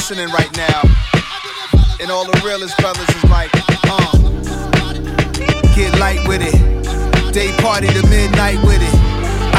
Listening right now. And all the realest brothers is like, uh. Get light with it. Day party to midnight with it.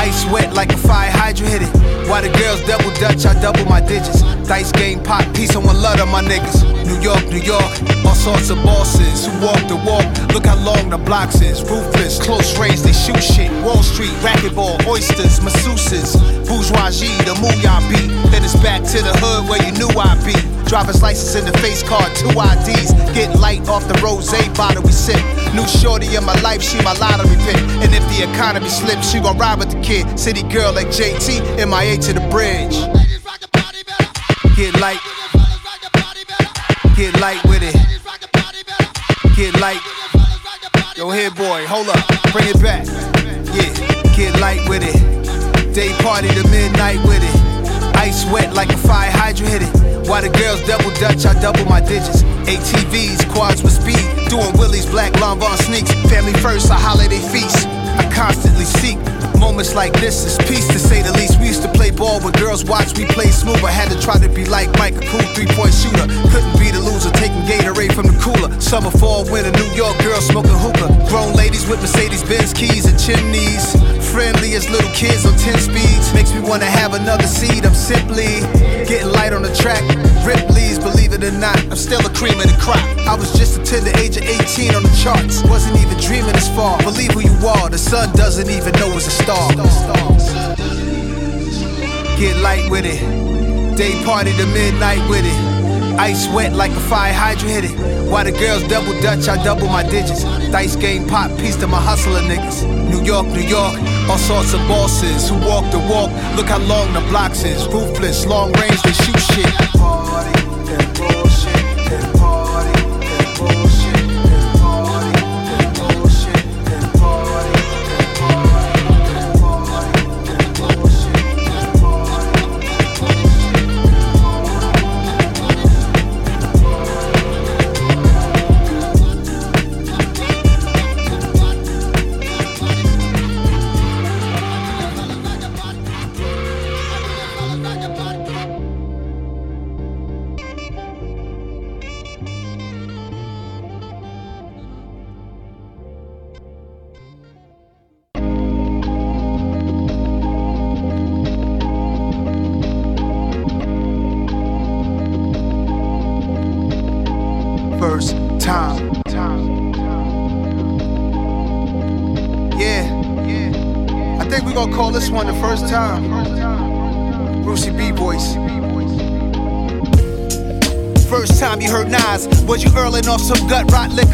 Ice wet like a fire hydrant hit it. While the girls double dutch, I double my digits. Dice game, pop, peace, and one love of my niggas. New York, New York, all sorts of bosses who walk the walk. Look how long the blocks is. Ruthless, close range, they shoot shit. Wall Street, racquetball, oysters, masseuses. Bourgeoisie, the mooyah beat. Then it's back to the hood where you knew I'd be. Driver's license in the face card, two IDs. Get light off the rose bottle we sip. New shorty in my life, she my lottery pick. And if the economy slips, she gon' ride with the kid. City girl like JT, MIA to the bridge. Get light. Get light with it. Get light. Yo, here, boy, hold up, bring it back. Yeah, get light with it. Day party to midnight with it. Ice wet like a fire hydrant hit it. While the girls double dutch, I double my digits. ATVs, quads with speed. Doing willies, black Lanvin sneaks. Family first, a holiday feast. I constantly seek moments like this is peace to say the least. We used to play ball with girls, watch we play smooth. I had to try to be like Mike, a cool three point shooter. Couldn't be the loser, taking Gatorade from the cooler. Summer, fall, winter, New York girls smoking hookah. Grown ladies with Mercedes Benz keys and chimneys. Friendly as little kids on 10 speeds. Makes me wanna have another seed. I'm simply getting light on the track. Ripley's, believe it or not, I'm still a cream of the crop. I was just until the age of 18 on the charts. Wasn't even dreaming this far. Believe who you are, the sun doesn't even know it's a star. Get light with it. Day party to midnight with it. Ice wet like a fire hydrant hit it. While the girls double dutch, I double my digits. Dice game pop, piece to my hustler niggas. New York, New York, all sorts of bosses who walk the walk. Look how long the blocks is. Ruthless, long range, they shoot shit. Party bullshit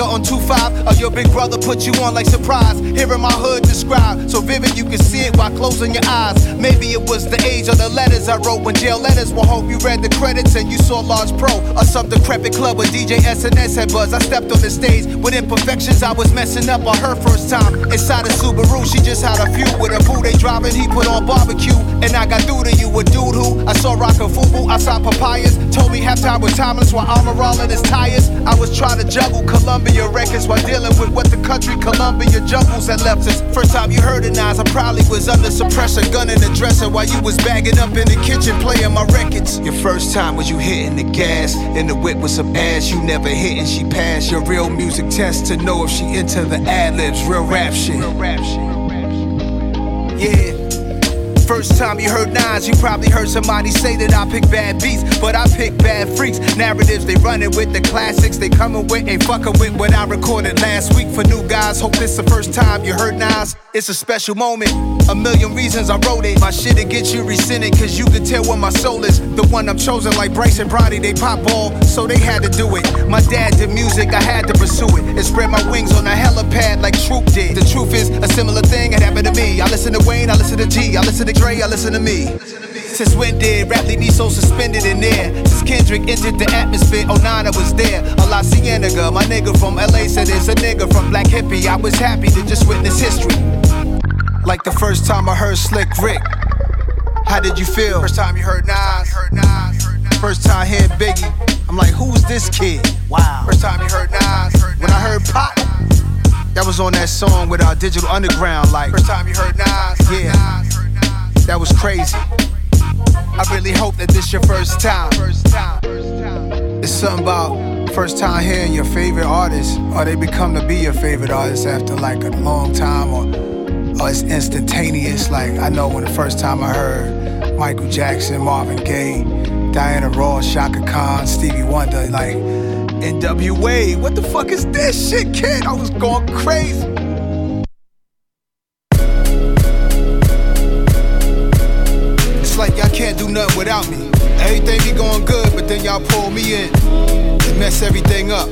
liquor on 2-5? Big brother put you on like surprise? Hearing my hood described, so vivid you can see it while closing your eyes. Maybe it was the age of the letters I wrote when jail letters will hope you read the credits and you saw Large Pro or some decrepit club where DJ SNS had buzz. I stepped on the stage with imperfections, I was messing up on her first time. Inside a Subaru, she just had a few with a boo they driving, he put on barbecue. And I got through to you, a dude who I saw rockin' fubu I saw papayas. Told me halftime was timeless while armor all in his tires. I was trying to juggle Columbia records while dealing with what the country Columbia jungles had left us. First time you heard it, Nas, I probably was under suppressor, gun in the dresser while you was bagging up in the kitchen playing my records. Your first time was you hitting the gas in the whip with some ass you never hit and she passed your real music test to know if she into the ad libs, real rap shit. Yeah. First time you heard Nas, you probably heard somebody say that I pick bad beats, but I pick bad freaks. Narratives they running with the classics, they coming with, ain't fucking with what I recorded last week for new guys. Hope this the first time you heard Nas. It's a special moment. A million reasons I wrote it. My shit'll get you rescinded, cause you can tell where my soul is. The one I'm chosen, like Bryce and Bronny, they pop ball, so they had to do it. My dad did music, I had to pursue it. And spread my wings on a helipad like Troop did. The truth is, a similar thing had happened to me. I listen to Wayne, I listen to G, I listen to Dre, I listen to me. Since when did rap need so suspended in there? Since Kendrick entered the atmosphere, 09 I was there. A La Cienega, my nigga from LA said it's a nigga from Black Hippy. I was happy to just witness history. Like the first time I heard Slick Rick. How did you feel? First time you heard Nas. First time hearing Biggie. I'm like, who's this kid? Wow. First time you heard Nas. When I heard Pac, that was on that song with our Digital Underground. Like, first time you heard Nas. Yeah. That was crazy. I really hope that this your first time. It's something about first time hearing your favorite artist, or they become to be your favorite artist after like a long time, or, or it's instantaneous. Like I know when the first time I heard Michael Jackson, Marvin Gaye, Diana Ross, Chaka Khan, Stevie Wonder, like NWA. What the fuck is this shit, kid? I was going crazy. It's like y'all can't do nothing without me. Everything be going good, but then y'all pull me in and mess everything up.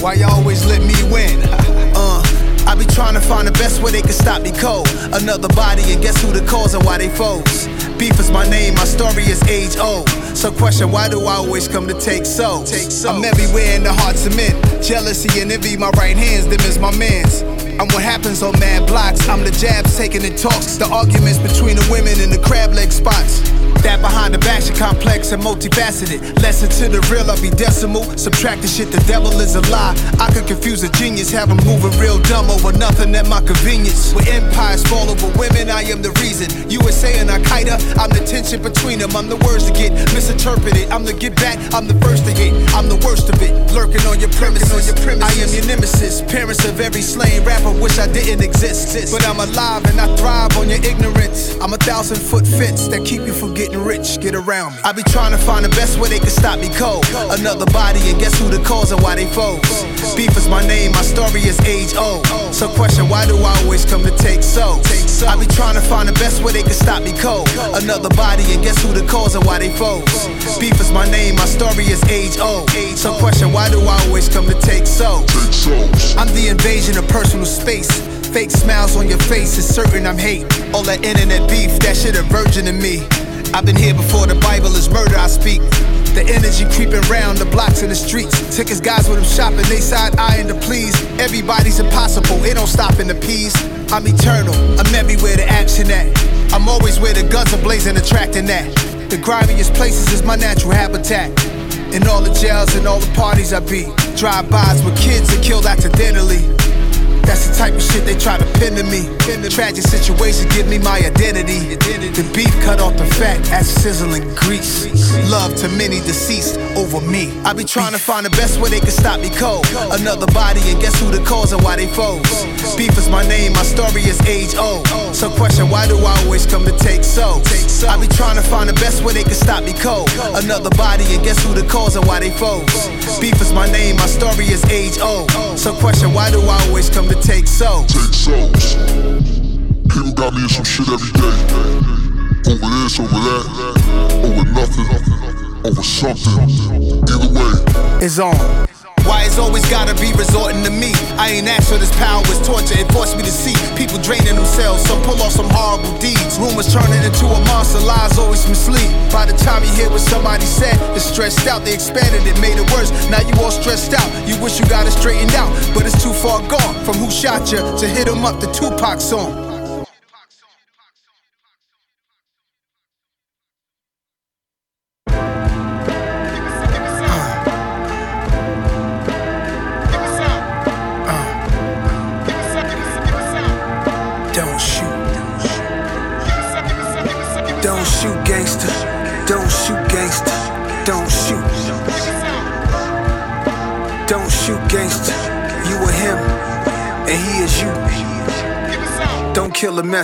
Why y'all always let me win? uh, I be trying to find the best way they can stop me cold. Another body, and guess who the cause and why they foes? Beef is my name, my story is age old. So question, why do I always come to take so? I'm everywhere in the hearts of men. Jealousy and envy, my right hands, them is my mans. I'm what happens on mad blocks. I'm the jabs taking the talks, the arguments between the women in the crab leg spots. That behind the back, complex and multifaceted. Lesson to the real, I'll be decimal. Subtract the shit, the devil is a lie. I could confuse a genius, have him moving real dumb over nothing at my convenience. With empires fall over women, I am the reason. USA and Al Qaeda, I'm the tension between them. I'm the words to get misinterpreted. I'm the get back, I'm the first to hit. I'm the worst of it. Lurking on your premises. On your premises. I am your nemesis. Parents of every slain rapper wish I didn't exist. But I'm alive and I thrive on your ignorance. I'm a thousand foot fence that keep you from getting rich. Get around me. I be trying to find the best way they can stop me cold. Another body, and guess who the cause and why they foes? Beef is my name, my story is age old. So question, why do I always come to take so? I be trying to find the best way they can stop me cold. Another body, and guess who the cause and why they foes? Beef is my name, my story is age old. So question, why do I always come to take so? I'm the invasion of personal space. Fake smiles on your face is certain I'm hate. All that internet beef, that shit a virgin to me. I've been here before the Bible is murder I speak. The energy creeping round the blocks and the streets. Tickets guys with them shopping, they side eyeing to please. Everybody's impossible, it don't stop in the peas. I'm eternal, I'm everywhere the action at. I'm always where the guns are blazing, attracting that. The grimiest places is my natural habitat. In all the jails and all the parties I be. Drive-bys with kids that killed accidentally. That's the type of shit they try to pin to me. Tragic situations give me my identity. The beef cut off the fat as sizzling grease. Love to many deceased over me. I be trying to find the best way they can stop me cold. Another body, and guess who the cause and why they foes? Beef is my name, my story is age old. So question, why do I always come to take so? I be trying to find the best way they can stop me cold. Another body, and guess who the cause and why they foes? Beef is my name, my story is age old. So question, why do I always come to take souls? Take souls. People got got me in some shit every day. Over this, over that, over nothing, over something. Either way, It's on. Why it's always gotta be resorting to me? I ain't asked for this power, it's torture. It forced me to see people draining themselves. Some pull off some horrible deeds. Rumors turning into a monster, lies always mislead. By the time you hear what somebody said, it's stressed out. They expanded it, made it worse. Now you all stressed out. You wish you got it straightened out, but it's too far gone. From who shot you to hit hit 'em up, the Tupac song.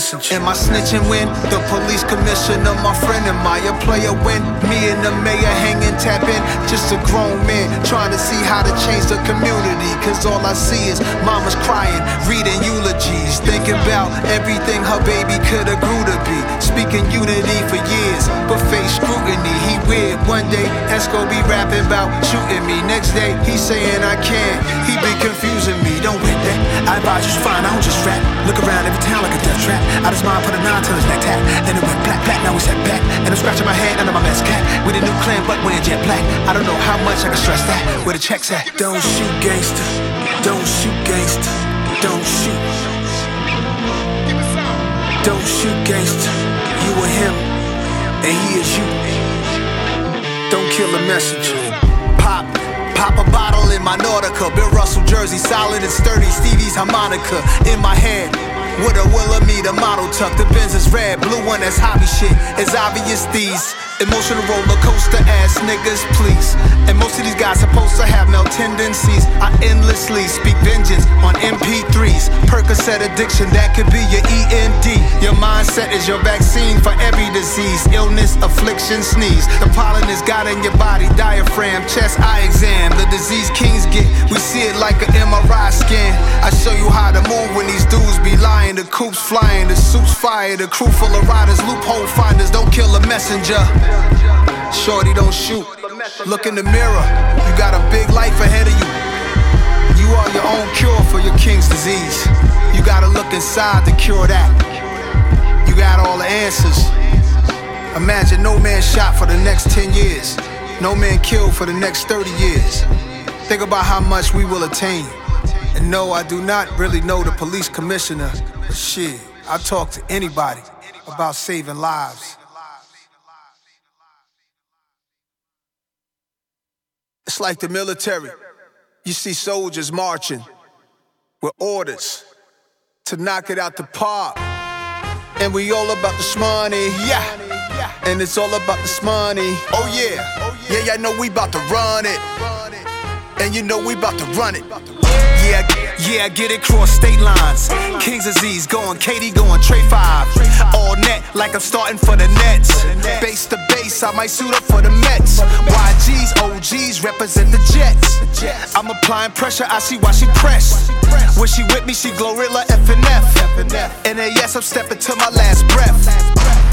Messenger. Am I snitching when the police commissioner, my friend, am I a player when me and the mayor hanging tapping? Just a grown man trying to see how to change the community. Cause all I see is mamas crying, reading eulogies, thinking about everything her baby could've grew to be. Speaking unity for years, but face scrutiny. He weird. One day, Esco be rapping about shooting me. Next day, he saying I can't. He be confusing me. Don't wait that. I advise you fine, I don't just rap. Look around every town like a death trap. Out his mind, put a nine till his neck tap. Then it went black, black, now we set back. And I'm scratching my head under my best cap. With a new clan, but wearing jet black. I don't know how much I can stress that. Where the checks at? Don't shoot gangster. Don't shoot gangster. Don't shoot. Don't shoot gangster. You or him, and he is you. Don't kill a messenger. Pop, pop a bottle in my Nautica. Bill Russell jersey, solid and sturdy. Stevie's harmonica in my hand. With a Wilhelmina model tuck, the Benz is red, blue one that's hobby shit. It's obvious these emotional roller coaster ass niggas, please. And most of these guys supposed to have no tendencies. I endlessly speak vengeance on MP3s. Percocet addiction, that could be your END. Your mindset is your vaccine for every disease, illness, affliction, sneeze. The pollen is got in your body, diaphragm, chest, eye exam. The disease kings get, we see it like an MRI scan. I show you how to move when these dudes be lying. The coops flying, the suits fire, the crew full of riders, loophole finders. Don't kill a messenger. Shorty, don't shoot. Look in the mirror. You got a big life ahead of you. You are your own cure for your king's disease. You gotta look inside to cure that. You got all the answers. Imagine no man shot for the next 10 years, no man killed for the next 30 years. Think about how much we will attain. And no, I do not really know the police commissioner. Shit, I talk to anybody about saving lives. It's like the military. You see soldiers marching with orders to knock it out the park. And we all about the money, yeah. And it's all about the money. Oh yeah, yeah, yeah. I know we about to run it, and you know we about to run it. Yeah, yeah, get it cross state lines. King's Disease going, KD going, Trey 5. All net, like I'm starting for the Nets. Base to base, I might suit up for the Mets. YGs, OGs represent the Jets. I'm applying pressure, I see why she pressed. When she with me, she Glorilla FNF. NAS, I'm stepping to my last breath.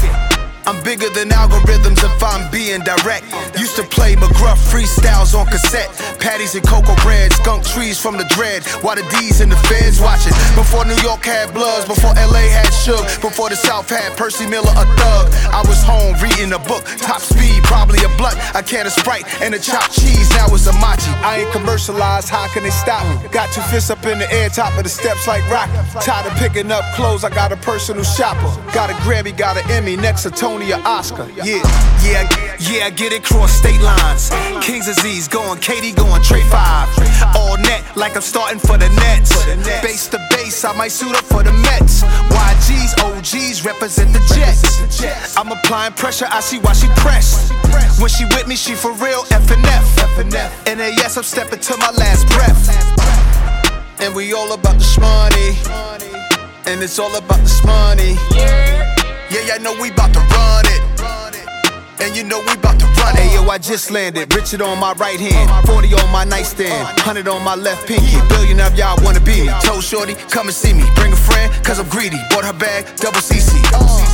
I'm bigger than algorithms if I'm being direct. Used to play McGruff freestyles on cassette. Patties and cocoa bread, skunk trees from the dread. While the D's and the feds watching. Before New York had Bloods, before LA had Suge, before the South had Percy Miller, a thug. I was home reading a book, top speed, probably a blunt, a can of Sprite, and a chopped cheese. Now it's a machi. I ain't commercialized, how can they stop me? Got two fists up in the air, top of the steps like rock. Tired of picking up clothes, I got a personal shopper. Got a Grammy, got an Emmy, next to Tony or Oscar. Yeah, yeah, yeah, I get it cross state lines. King's Disease going, KD going, Trey 5. All net, like I'm starting for the Nets. Base to base, I might suit up for the Mets. YGs, OGs represent the Jets. I'm applying pressure, I see why she pressed. When she with me, she for real, FNF. yes, I'm stepping to my last breath. And we all about the money. And it's all about the money. Yeah, yeah, I know we about to run it. And you know we about to front. Ayo, I just landed. Richard on my right hand, 40 on my nightstand, 100 on my left pinky. Billion of y'all wanna be me. Told Shorty, come and see me. Bring a friend, cause I'm greedy. Bought her bag, double CC.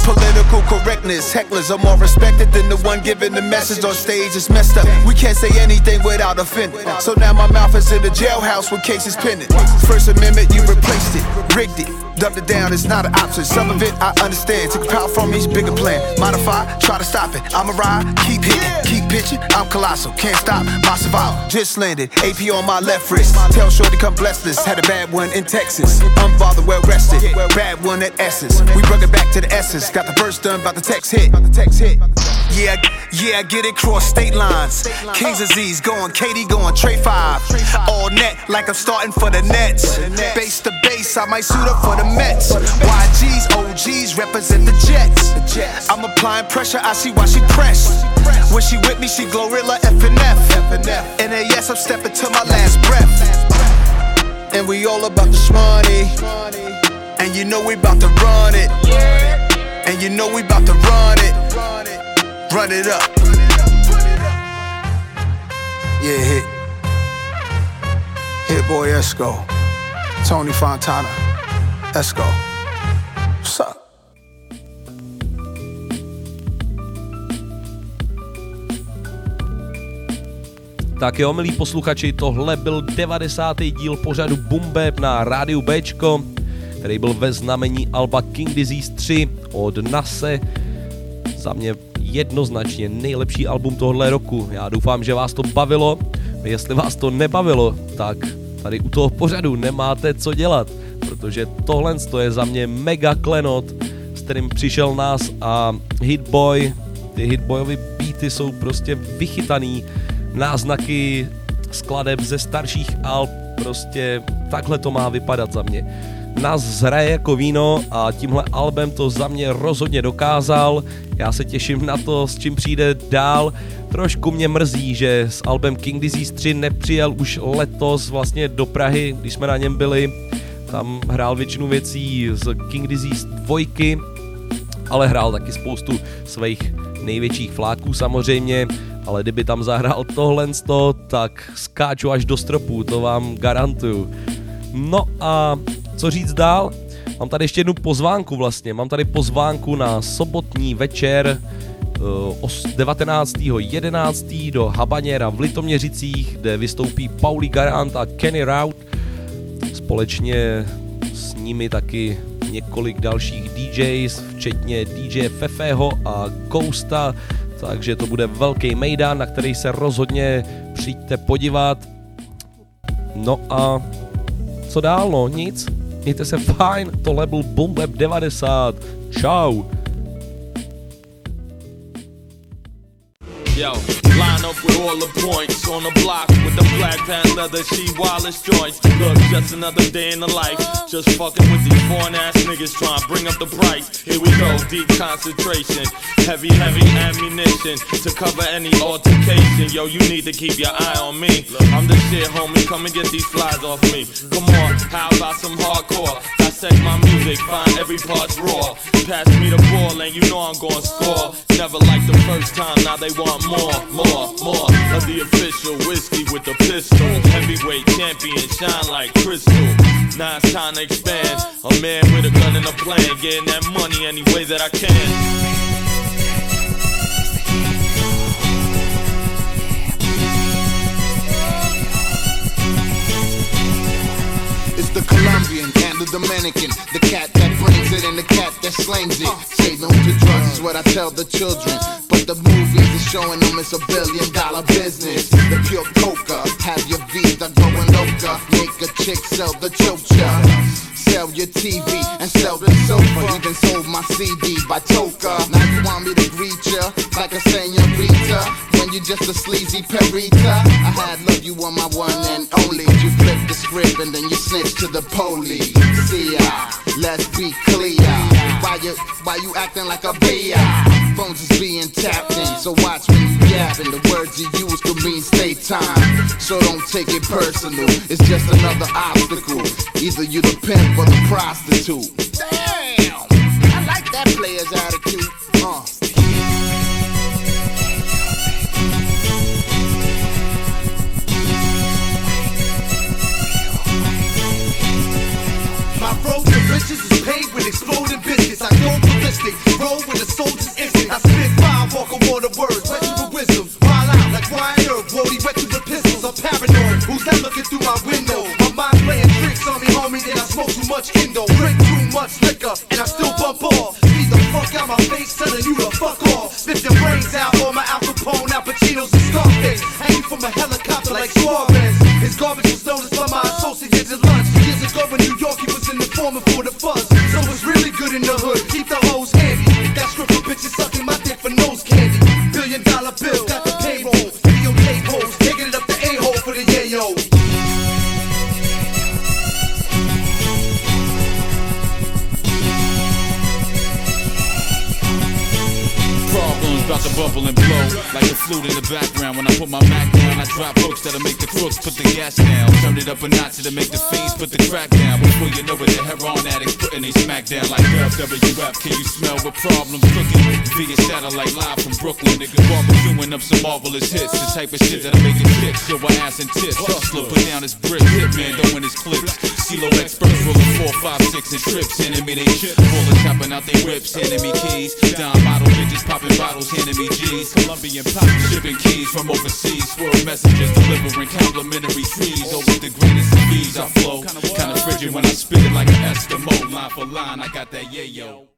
Political correctness, hecklers are more respected than the one giving the message on stage. It's messed up. We can't say anything without offending. So now my mouth is in the jailhouse with cases pending. First Amendment, you replaced it, rigged it. Dumped it down, it's not an option. Some of it I understand. Took power from each bigger plan. Modify, try to stop it. I'm a ride, keep hitting, keep pitching. I'm colossal, can't stop my survival. Just landed, AP on my left wrist. Tell Shorty come bless this. Had a bad one in Texas. Unbothered, well rested. Bad one at Essence. We brought it back to the essence. Got the verse done, about the text hit. By the text hit. Yeah, yeah, I get it cross state lines. King's Disease going, KD going, Trey 5. All net like I'm starting for the Nets. Base to base, I might suit up for the Mets. YGs, OGs represent the Jets. I'm applying pressure, I see why she pressed. When she with me, she Glorilla FNF. NAS, I'm stepping to my last breath. And we all about the money. And you know we about to run it. And you know we about to run it. Run it up. Yeah, hit. Hit boy Esco. Tony Fontana. Esco. What's up? Tak jo, milí posluchači, tohle byl 90. díl pořadu Bumbeb na rádiu Bčko, který byl ve znamení Alba King Disease 3 od NASE. Za mě jednoznačně nejlepší album tohle roku. Já doufám, že vás to bavilo. Jestli vás to nebavilo, tak tady u toho pořadu nemáte co dělat, protože tohle je za mě mega klenot, s kterým přišel nás a Hitboy, ty Hitboyovy beaty jsou prostě vychytaný, náznaky skladeb ze starších alb, prostě takhle to má vypadat za mě. Nás zhraje jako víno a tímhle albem to za mě rozhodně dokázal. Já se těším na to, s čím přijde dál. Trošku mě mrzí, že s albem King Disease 3 nepřijel už letos vlastně do Prahy, když jsme na něm byli. Tam hrál většinu věcí z King Disease 2, ale hrál taky spoustu svých největších fláků samozřejmě, ale kdyby tam zahrál tohle, tak skáču až do stropu, to vám garantuju. No a co říct dál? Mám tady ještě jednu pozvánku vlastně, mám tady pozvánku na sobotní večer uh, 19.11. do Habaněra v Litoměřicích, kde vystoupí Pauli Garant a Kenny Rout. Společně s nimi taky několik dalších DJs, včetně DJ Fefeho a Ghosta, takže to bude velký mejdan, na který se rozhodně přijďte podívat. No a co dál, no nic. Mějte se fajn, tohle byl Boomweb 90. Čau. Yo, with all the points on the block with the black pants leather, she Wallace joints. Look, just another day in the life. Just fucking with these foreign ass niggas trying to bring up the price. Here we go, deep concentration. Heavy, heavy ammunition to cover any altercation. Yo, you need to keep your eye on me. I'm the shit, homie. Come and get these flies off me. Come on, how about some hardcore? Dissect my music, find every part's raw. Pass me the ball and you know I'm gonna score. Never like the first time, now they want more, more, more of the official whiskey with the pistol. Heavyweight champion, shine like crystal. Now it's time to expand. A man with a gun and a plan, getting that money any way that I can. It's the Colombian and the Dominican, the cat that brings it and the cat that slings it. Say no to drugs is what I tell the children, but the movies are showing them it's a billion dollar business. The pure coca, have your visa going loca, make a chick sell the chocha. Sell your TV and sell the sofa. Even sold my CD by Toka. Now you want me to greet ya like a senorita when you're just a sleazy perita. I had love you on my one and only. Script and then you snitch to the police. See ya, let's be clear. Why you why you acting like a beer? Phones is being tapped in, so watch when you yapping. The words you use could mean stay time, so don't take it personal. It's just another obstacle. Either you the pimp or the prostitute. Damn, I like that player's attitude. exploding biscuits. I go ballistic, roll with the soldier's instinct. I spit fire, walk on water Word. It up a notch to make the fiends put the crack down. Before you know it, the heroin addicts putting they smack down like WWF. Can you problems cooking? Via satellite live from Brooklyn. Nigga barbecuing up some marvelous hits. The type of shit that'll make it tick. Show my ass and tips. Hustler put down his brick. Hitman throwing his clips. CeeLo experts rolling four, five, six and trips. Enemy they chip. Bullets chopping out their whips. Enemy keys. Down model bitches popping bottles. Enemy G's. Colombian pop shipping keys from overseas. Swerve messages delivering complimentary trees. Oh, Always the greatest of these. I flow. Kinda frigid when I spit it like an Eskimo. Line for line, I got that yayo.